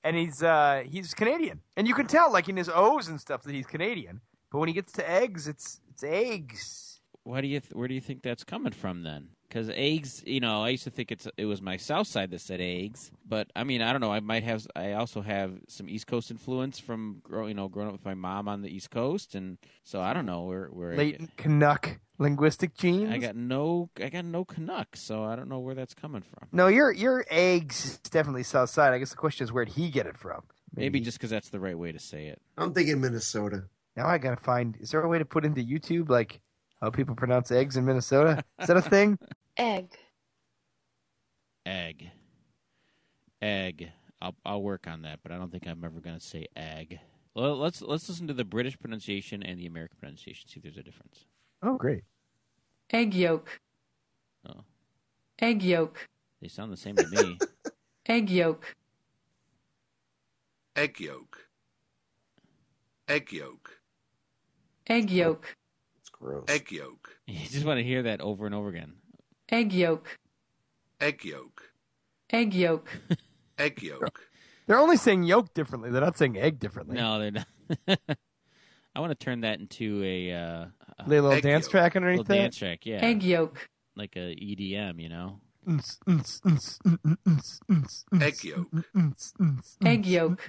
And he's uh, he's Canadian, and you can tell like in his O's and stuff that he's Canadian. But when he gets to eggs, it's it's eggs. Why do you? Th- where do you think that's coming from then? Because eggs, you know, I used to think it's it was my South Side that said eggs, but I mean, I don't know. I might have. I also have some East Coast influence from grow, you know, growing up with my mom on the East Coast, and so I don't know where where. Latent Canuck. Linguistic genes. I got no, I got no Canuck, so I don't know where that's coming from. no. Your your eggs is definitely South Side. I guess the question is where'd he get it from? Maybe just because that's the right way to say it. I'm thinking Minnesota. now I gotta find. Is there a way to put into YouTube like how people pronounce eggs in Minnesota? Is that a thing? egg, Egg, egg. I'll I'll work on that, but I don't think I'm ever going to say egg. Well, let's let's listen to the British pronunciation and the American pronunciation. See if there's a difference. Oh, great. egg yolk, Oh, egg yolk, they sound the same to me. *laughs* egg yolk, egg yolk, egg yolk, egg yolk, It's gross. egg yolk, *laughs* you just want to hear that over and over again. egg yolk, egg yolk, egg yolk, *laughs* egg yolk, They're only saying yolk differently. They're not saying egg differently. No, they're not. *laughs* I want to turn that into a uh, a little Egg dance yolk. track little underneath that. dance track. Yeah, egg yolk, like a EDM, you know. Egg yolk, egg yolk,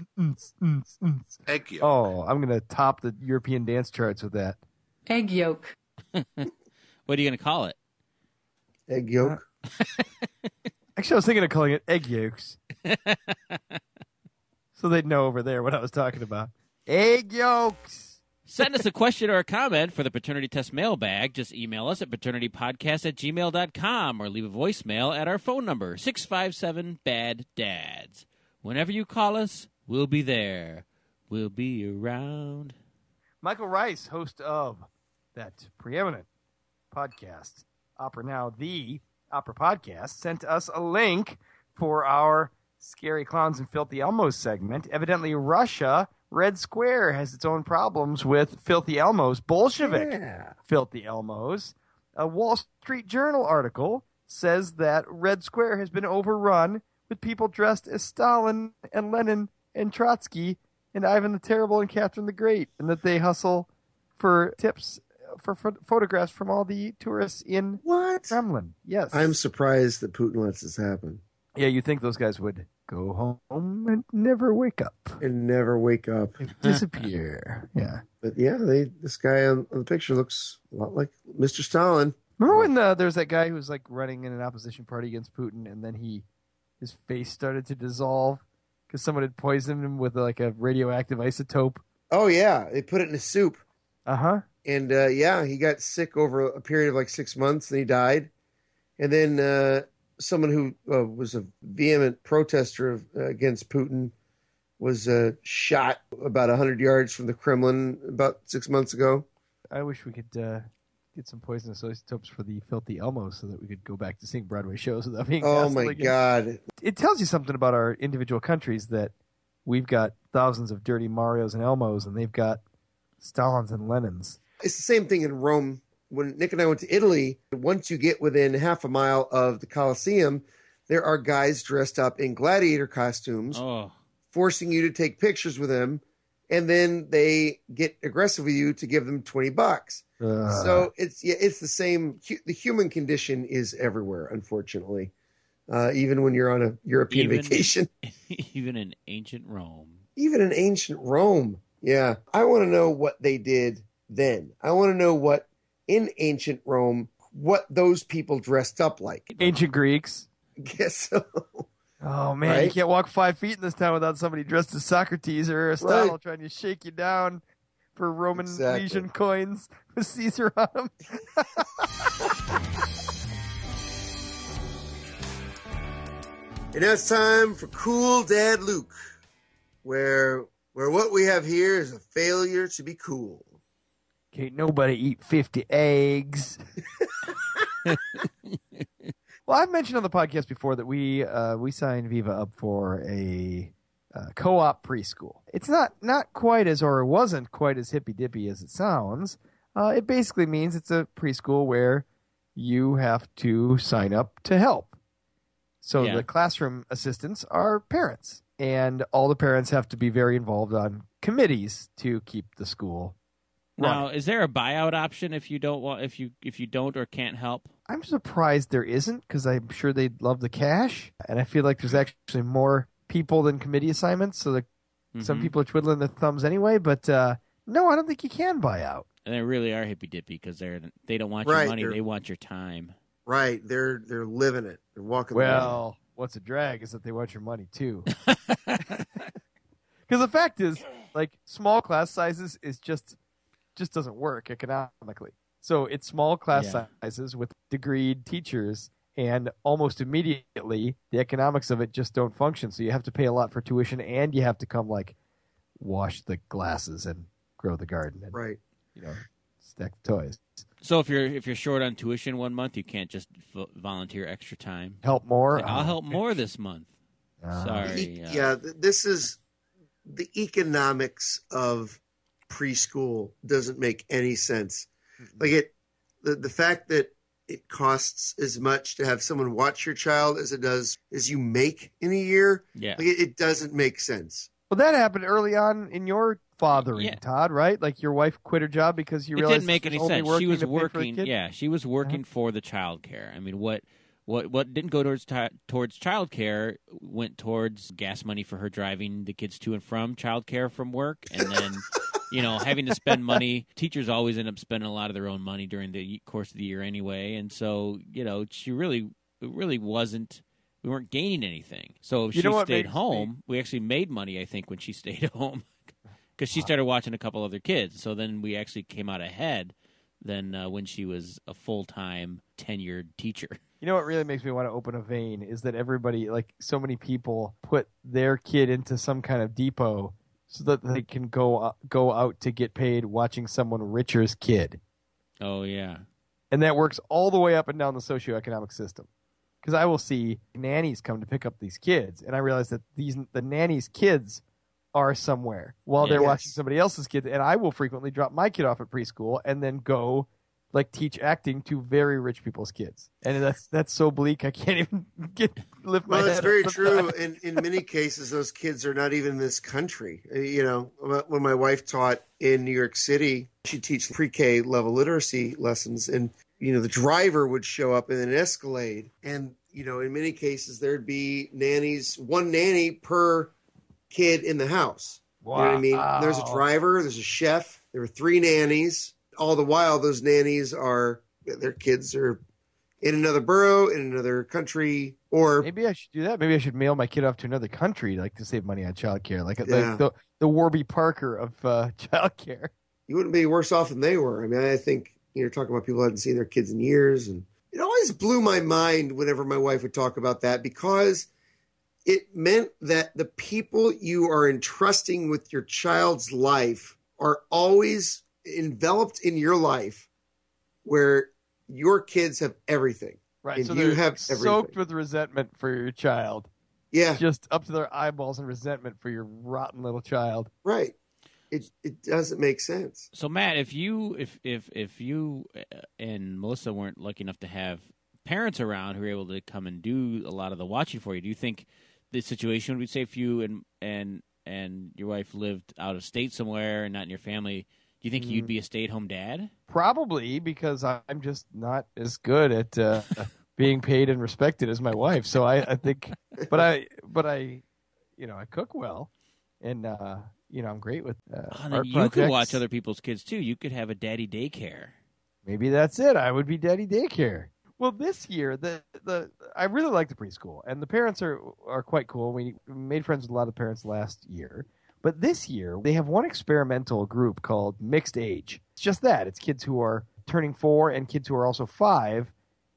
egg yolk, Oh, I'm gonna top the European dance charts with that. Egg yolk, *laughs* What are you going to call it? Egg yolk. Uh, actually, I was thinking of calling it egg yolks, *laughs* so they'd know over there what I was talking about. Egg yolks. Send us a question or a comment for the paternity test mailbag. Just email us at paternitypodcast at gmail.com or leave a voicemail at our phone number, 657 Bad Dads. Whenever you call us, we'll be there. We'll be around. Michael Rice, host of that preeminent podcast, Opera Now, the Opera Podcast, sent us a link for our Scary Clowns and Filthy Elmos segment. Evidently, Russia, Red Square, has its own problems with Filthy Elmos, Bolshevik Yeah. Filthy Elmos. A Wall Street Journal article says that Red Square has been overrun with people dressed as Stalin and Lenin and Trotsky and Ivan the Terrible and Catherine the Great, and that they hustle for tips for pho- photographs from all the tourists in What? Kremlin. Yes, I'm surprised that Putin lets this happen Yeah, you think those guys would go home and never wake up, and never wake up. They'd disappear? yeah. But yeah, they this guy on, on the picture looks a lot like Mr. Stalin. Remember when uh, there was that guy who was like running in an opposition party against Putin, and then he his face started to dissolve because someone had poisoned him with like a radioactive isotope. Oh yeah, they put it in a soup, Uh huh. And uh, yeah, he got sick over a period of like six months, and he died. And then uh, someone who uh, was a vehement protester of, uh, against Putin was uh, shot about hundred yards from the Kremlin about six months ago. I wish we could uh, get some poisonous isotopes for the filthy Elmo so that we could go back to seeing Broadway shows without being. Oh my again. god! It tells you something about our individual countries that we've got thousands of dirty Mario's and Elmos, and they've got Stalins and Lenins. It's the same thing in Rome. When Nick and I went to Italy, once you get within half a mile of the Colosseum, there are guys dressed up in gladiator costumes, Oh, forcing you to take pictures with them, and then they get aggressive with you to give them twenty bucks. Ugh. so it's yeah, it's the same. The human condition is everywhere, unfortunately. Uh, even when you're on a European Even- vacation, *laughs* even in ancient Rome. even in ancient Rome. Yeah, I want to know what they did then. I want to know what in ancient Rome what those people dressed up like. ancient Greeks. *laughs* Guess so. Oh man, you can't walk five feet in this town without somebody dressed as Socrates or Aristotle Right. trying to shake you down for Roman Exactly. legion coins *laughs* with Caesar on them. *laughs* And now it's time for Cool Dad Luke, where where what we have here is a failure to be cool. Can't nobody eat 50 eggs. *laughs* well, I've mentioned on the podcast before that we uh, we signed Viva up for a uh, co-op preschool. It's not not quite as or it wasn't quite as hippy dippy as it sounds. Uh, it basically means it's a preschool where you have to sign up to help. So Yeah. the classroom assistants are parents, and all the parents have to be very involved on committees to keep the school Now, running. is there a buyout option if you don't want if you if you don't or can't help? I'm surprised there isn't because I'm sure they'd love the cash, and I feel like there's actually more people than committee assignments, so that some Mhm. people are twiddling their thumbs anyway. But uh, no, I don't think you can buy out. And they really are hippy dippy because they're they don't want Right, your money; they're- want your time. Right. They're they're living it. They're walking. the. Well, what's a drag is that they want your money too. *laughs* *laughs* Because the fact is, like small class sizes is just just doesn't work economically. So it's small class Yeah. sizes with degreed teachers, and almost immediately the economics of it just don't function. So you have to pay a lot for tuition, and you have to come like wash the glasses and grow the garden and right. you know stack the toys. So if you're if you're short on tuition one month, you can't just vo- volunteer extra time. Help more. Say, I'll help more this month. ah. Sorry. E- uh, yeah, this is the economics of preschool doesn't make any sense. Like it, the the fact that it costs as much to have someone watch your child as it does as you make in a year. Yeah. Like it, it doesn't make sense. Well, that happened early on in your fathering, Yeah. Todd. Right? Like your wife quit her job because you it realized didn't make she any was sense. She working was to pay for the working. Uh-huh. Yeah, she was working for the child care. I mean, what what what didn't go towards ti towards child care went towards gas money for her driving the kids to and from child care from work, and then. *laughs* You know, having to spend money. Teachers always end up spending a lot of their own money during the course of the year anyway, and so you know, she really, it really wasn't. We weren't gaining anything. So if You she stayed makes me- home, we actually made money. I think when she *laughs* stayed home, because she started watching a couple other kids. So then we actually came out ahead than uh, when she was a full time tenured teacher. *laughs* You know what really makes me want to open a vein is that everybody, like so many people, put their kid into some kind of depot so that they can go uh, go out to get paid watching someone richer's kid, Oh yeah, and that works all the way up and down the socioeconomic system. Because I will see nannies come to pick up these kids, and I realize that these the nannies' kids are somewhere while they're watching somebody else's kids, and I will frequently drop my kid off at preschool and then go like teach acting to very rich people's kids, and that's that's so bleak I can't even *laughs* get lift my Well, head. that's up very true. In in many cases, those kids are not even in this country. Uh, You know, when my wife taught in New York City, she'd teach pre-K level literacy lessons, and you know, the driver would show up in an Escalade, and you know, in many cases, there'd be nannies, one nanny per kid in the house. You know what I mean? There's a driver, there's a chef, there were three nannies. All the while, those nannies are their kids are in another borough, in another country, or Maybe I should do that. Maybe I should mail my kid off to another country, like to save money on childcare, like Yeah. like the the Warby Parker of uh, *laughs* childcare. you wouldn't be worse off than they were. I mean, I think you're talking about people who hadn't seen their kids in years, and it always blew my mind whenever my wife would talk about that because it meant that the people you are entrusting with your child's life are always enveloped in your life, where your kids have everything. Right. And so you they're have soaked everything. with resentment for your child, Yeah, just up to their eyeballs in resentment for your rotten little child. right. It it doesn't make sense. So Matt, if you if if if you uh, and Melissa weren't lucky enough to have parents around who were able to come and do a lot of the watching for you, do you think the situation would be safe for you and and and your wife lived out of state somewhere and not in your family? Do you think you'd be a stay at home dad? Probably because I'm just not as good at uh, *laughs* being paid and respected as my wife. So I, I think, but I, but I, you know, I cook well, and uh, you know, I'm great with uh, Oh, art you could watch other people's kids too. You could have a daddy daycare. Maybe that's it. I would be daddy daycare. Well, this year the the I really like the preschool, and the parents are are quite cool. We made friends with a lot of parents last year, but this year they have one experimental group called Mixed Age. It's just that it's kids who are turning four and kids who are also five,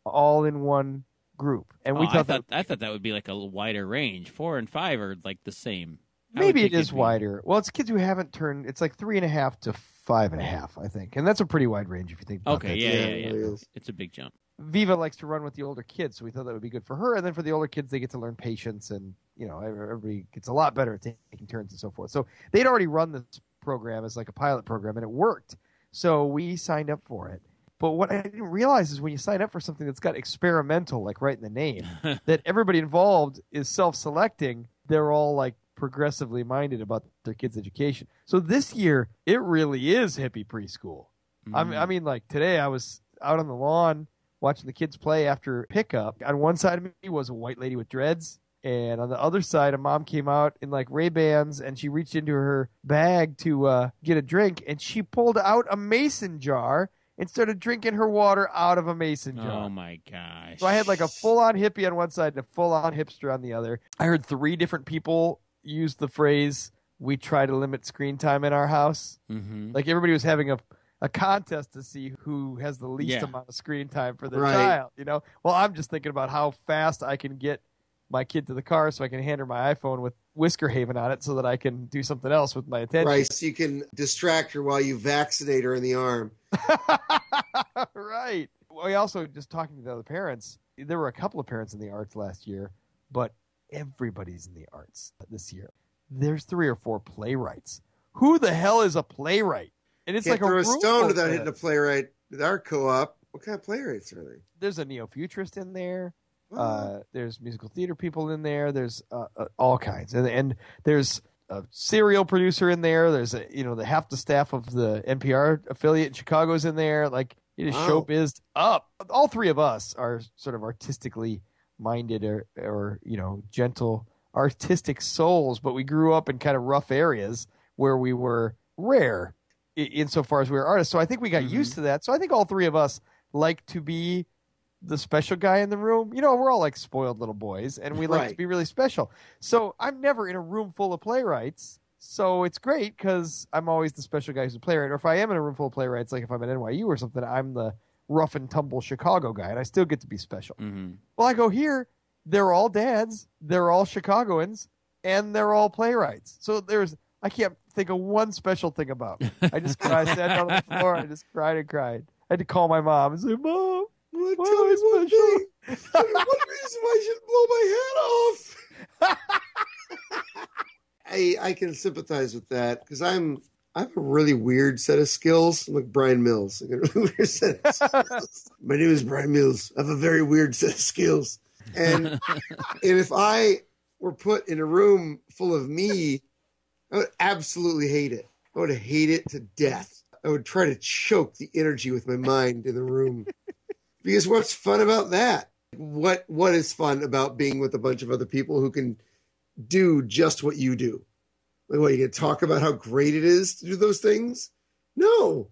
all in one group. And we Oh, I thought, thought that I thought that would be like a wider range. Four and five are like the same. I maybe it is think be- wider. Well, it's kids who haven't turned. It's like three and a half to five and a half, I think, and that's a pretty wide range if you think. About Okay, that. yeah, Yeah, yeah, yeah. It's a big jump. Viva likes to run with the older kids, so we thought that would be good for her. And then for the older kids, they get to learn patience, and you know, everybody gets a lot better at taking turns and so forth. So they'd already run this program as like a pilot program, and it worked. So we signed up for it. But what I didn't realize is when you sign up for something that's got experimental, like right in the name, *laughs* that everybody involved is self-selecting. They're all like progressively minded about their kids' education. So this year, it really is hippie preschool. I mean, I mm. mean, like today, I was out on the lawn watching the kids play after pickup. On one side of me was a white lady with dreads, And on the other side, a mom came out in like Ray Bans, and she reached into her bag to uh, get a drink, and she pulled out a mason jar and started drinking her water out of a mason jar. Oh my gosh. So I had like a full on hippie on one side and a full on hipster on the other. I heard three different people use the phrase, we try to limit screen time in our house. hmm Like everybody was having a, a contest to see who has the least Yeah. amount of screen time for their Right. child, you know? Well, I'm just thinking about how fast I can get my kid to the car so I can hand her my iPhone with Whisker Haven on it so that I can do something else with my attention. Right, so you can distract her while you vaccinate her in the arm. *laughs* right. We also just talking to the other parents. There were a couple of parents in the arts last year, but everybody's in the arts this year. There's three or four playwrights. Who the hell is a playwright? And it's Can't like throw a room stone without hitting a playwright with our co-op. What kind of playwrights are they? There's a neo-futurist in there. What? Uh, there's musical theater people in there. There's uh, uh, all kinds, and and there's a serial producer in there. There's a you know the half the staff of the NPR affiliate in Chicago's in there. Like it is Wow. showbiz up. All three of us are sort of artistically minded or or you know gentle artistic souls, but we grew up in kind of rough areas where we were rare insofar as we were artists. So I think we got Mhm. used to that. So I think all three of us like to be the special guy in the room. You know, we're all like spoiled little boys and we like to be really special. So I'm never in a room full of playwrights. So it's great because I'm always the special guy who's a playwright. Or if I am in a room full of playwrights, like if I'm at NYU or something, I'm the rough and tumble Chicago guy and I still get to be special. hmm Well, I go here, they're all dads, they're all Chicagoans, and they're all playwrights. So there's, I can't think of one special thing about. 'em. I just *laughs* cried, I sat down on the floor, and I just cried and cried. I had to call my mom and say, Mom, What, Why tell am me I one special? thing. *laughs* Tell me one reason why I should blow my head off. *laughs* I I can sympathize with that because I'm I have a really weird set of skills. I'm like Bryan Mills. I got a really weird set of skills. My name is Bryan Mills. I have a very weird set of skills. And and if I were put in a room full of me, I would absolutely hate it. I would hate it to death. I would try to choke the energy with my mind in the room. *laughs* because what's fun about that? What what is fun about being with a bunch of other people who can do just what you do? Like what you can talk about how great it is to do those things? No.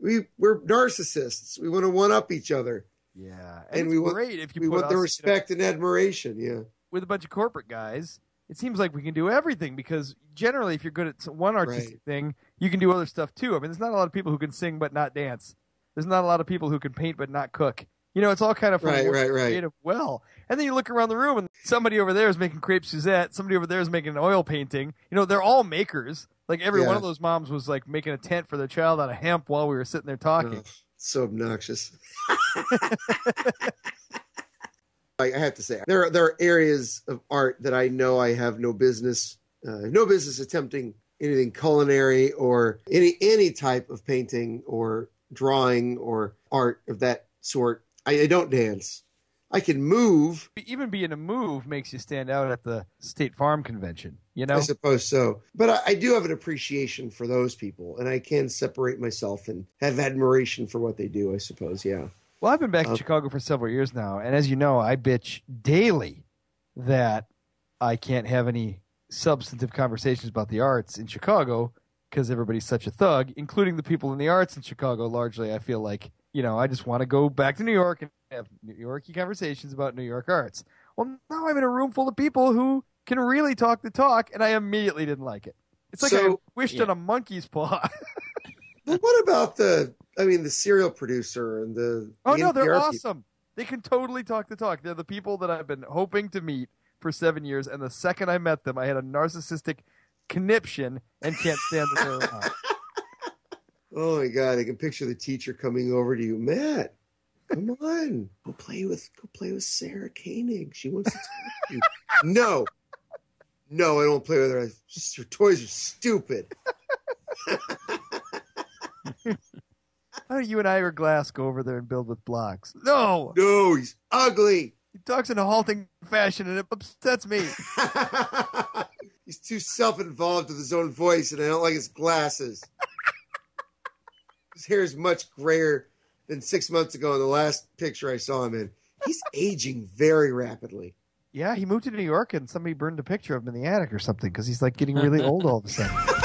We we're narcissists. We want to one up each other. Yeah, And and, we want- great if you We want the us, you know, respect and admiration. Yeah. with a bunch of corporate guys. It seems like we can do everything because generally, if you're good at one artistic Right. thing, you can do other stuff too. I mean, there's not a lot of people who can sing but not dance. There's not a lot of people who can paint but not cook. You know, it's all kind of Right, right, right. creative well. And then you look around the room, and somebody over there is making crepe Suzette. Somebody over there is making an oil painting. You know, they're all makers. Like every one of those moms was like making a tent for their child out of hemp while we were sitting there talking. Ugh, so obnoxious. *laughs* *laughs* I I have to say, there are, there are areas of art that I know I have no business, uh, no business attempting anything culinary or any any type of painting or drawing or art of that sort. I, I don't dance. I can move, Even being a move makes you stand out at the State Farm convention. You know, I suppose so, but I, I do have an appreciation for those people, and I can separate myself and have admiration for what they do. I suppose, yeah. Well, I've been back in Uh, Chicago for several years now, and as you know, I bitch daily that I can't have any substantive conversations about the arts in Chicago because everybody's such a thug, including the people in the arts in Chicago. Largely, I feel like you know I just want to go back to New York and have New Yorky conversations about New York arts. Well, now I'm in a room full of people who can really talk the talk, and I immediately didn't like it. It's like I wished Yeah. on a monkey's paw. *laughs* But what about the? I mean, the serial producer and the. Oh the no, they're NPR people? awesome. They can totally talk the talk. They're the people that I've been hoping to meet for seven years, and the second I met them, I had a narcissistic conniption and can't stand they're. *laughs* Oh my god, I can picture the teacher coming over to you, Matt. Come *laughs* on, go play with go play with Sarah Koenig. She wants to talk to you. *laughs* No, no, I don't play with her. Just, her toys are stupid. Why don't you and I Ira Glass go over there and build with blocks? No, No, he's ugly. he talks in a halting fashion, and it upsets me. *laughs* he's too self-involved with his own voice, and I don't like his glasses. his hair is much grayer than six months ago in the last picture I saw him in. He's aging very rapidly. Yeah, he moved to New York and somebody burned a picture of him in the attic or something because he's like getting really old all of a sudden. *laughs*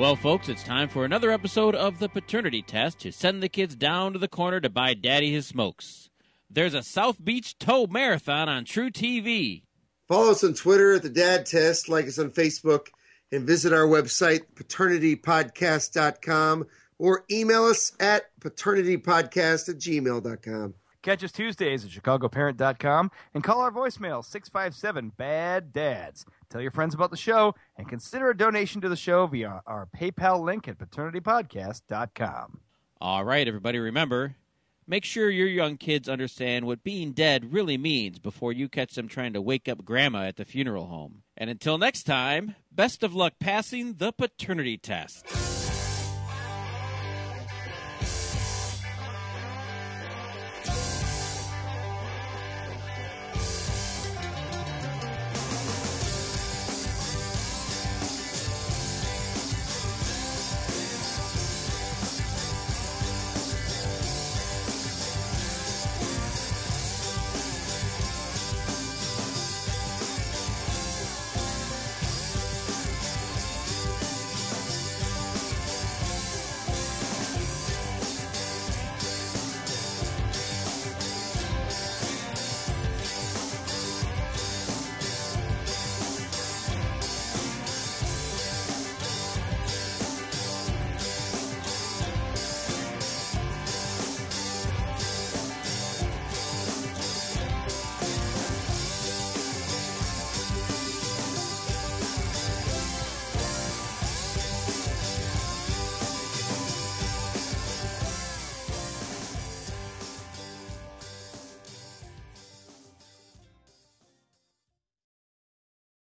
Well, folks, it's time for another episode of the paternity test to send the kids down to the corner to buy daddy his smokes. There's a South Beach Tow Marathon on truTV. Follow us on Twitter at the Dad Test, like us on Facebook, and visit our website, paternitypodcast.com, or email us at paternitypodcast at gmail.com. Catch us Tuesdays at chicagoparent.com and call our voicemail 657 BAD DADS. Tell your friends about the show and consider a donation to the show via our PayPal link at paternitypodcast.com. All right, everybody, remember make sure your young kids understand what being dead really means before you catch them trying to wake up grandma at the funeral home. And until next time, best of luck passing the paternity test.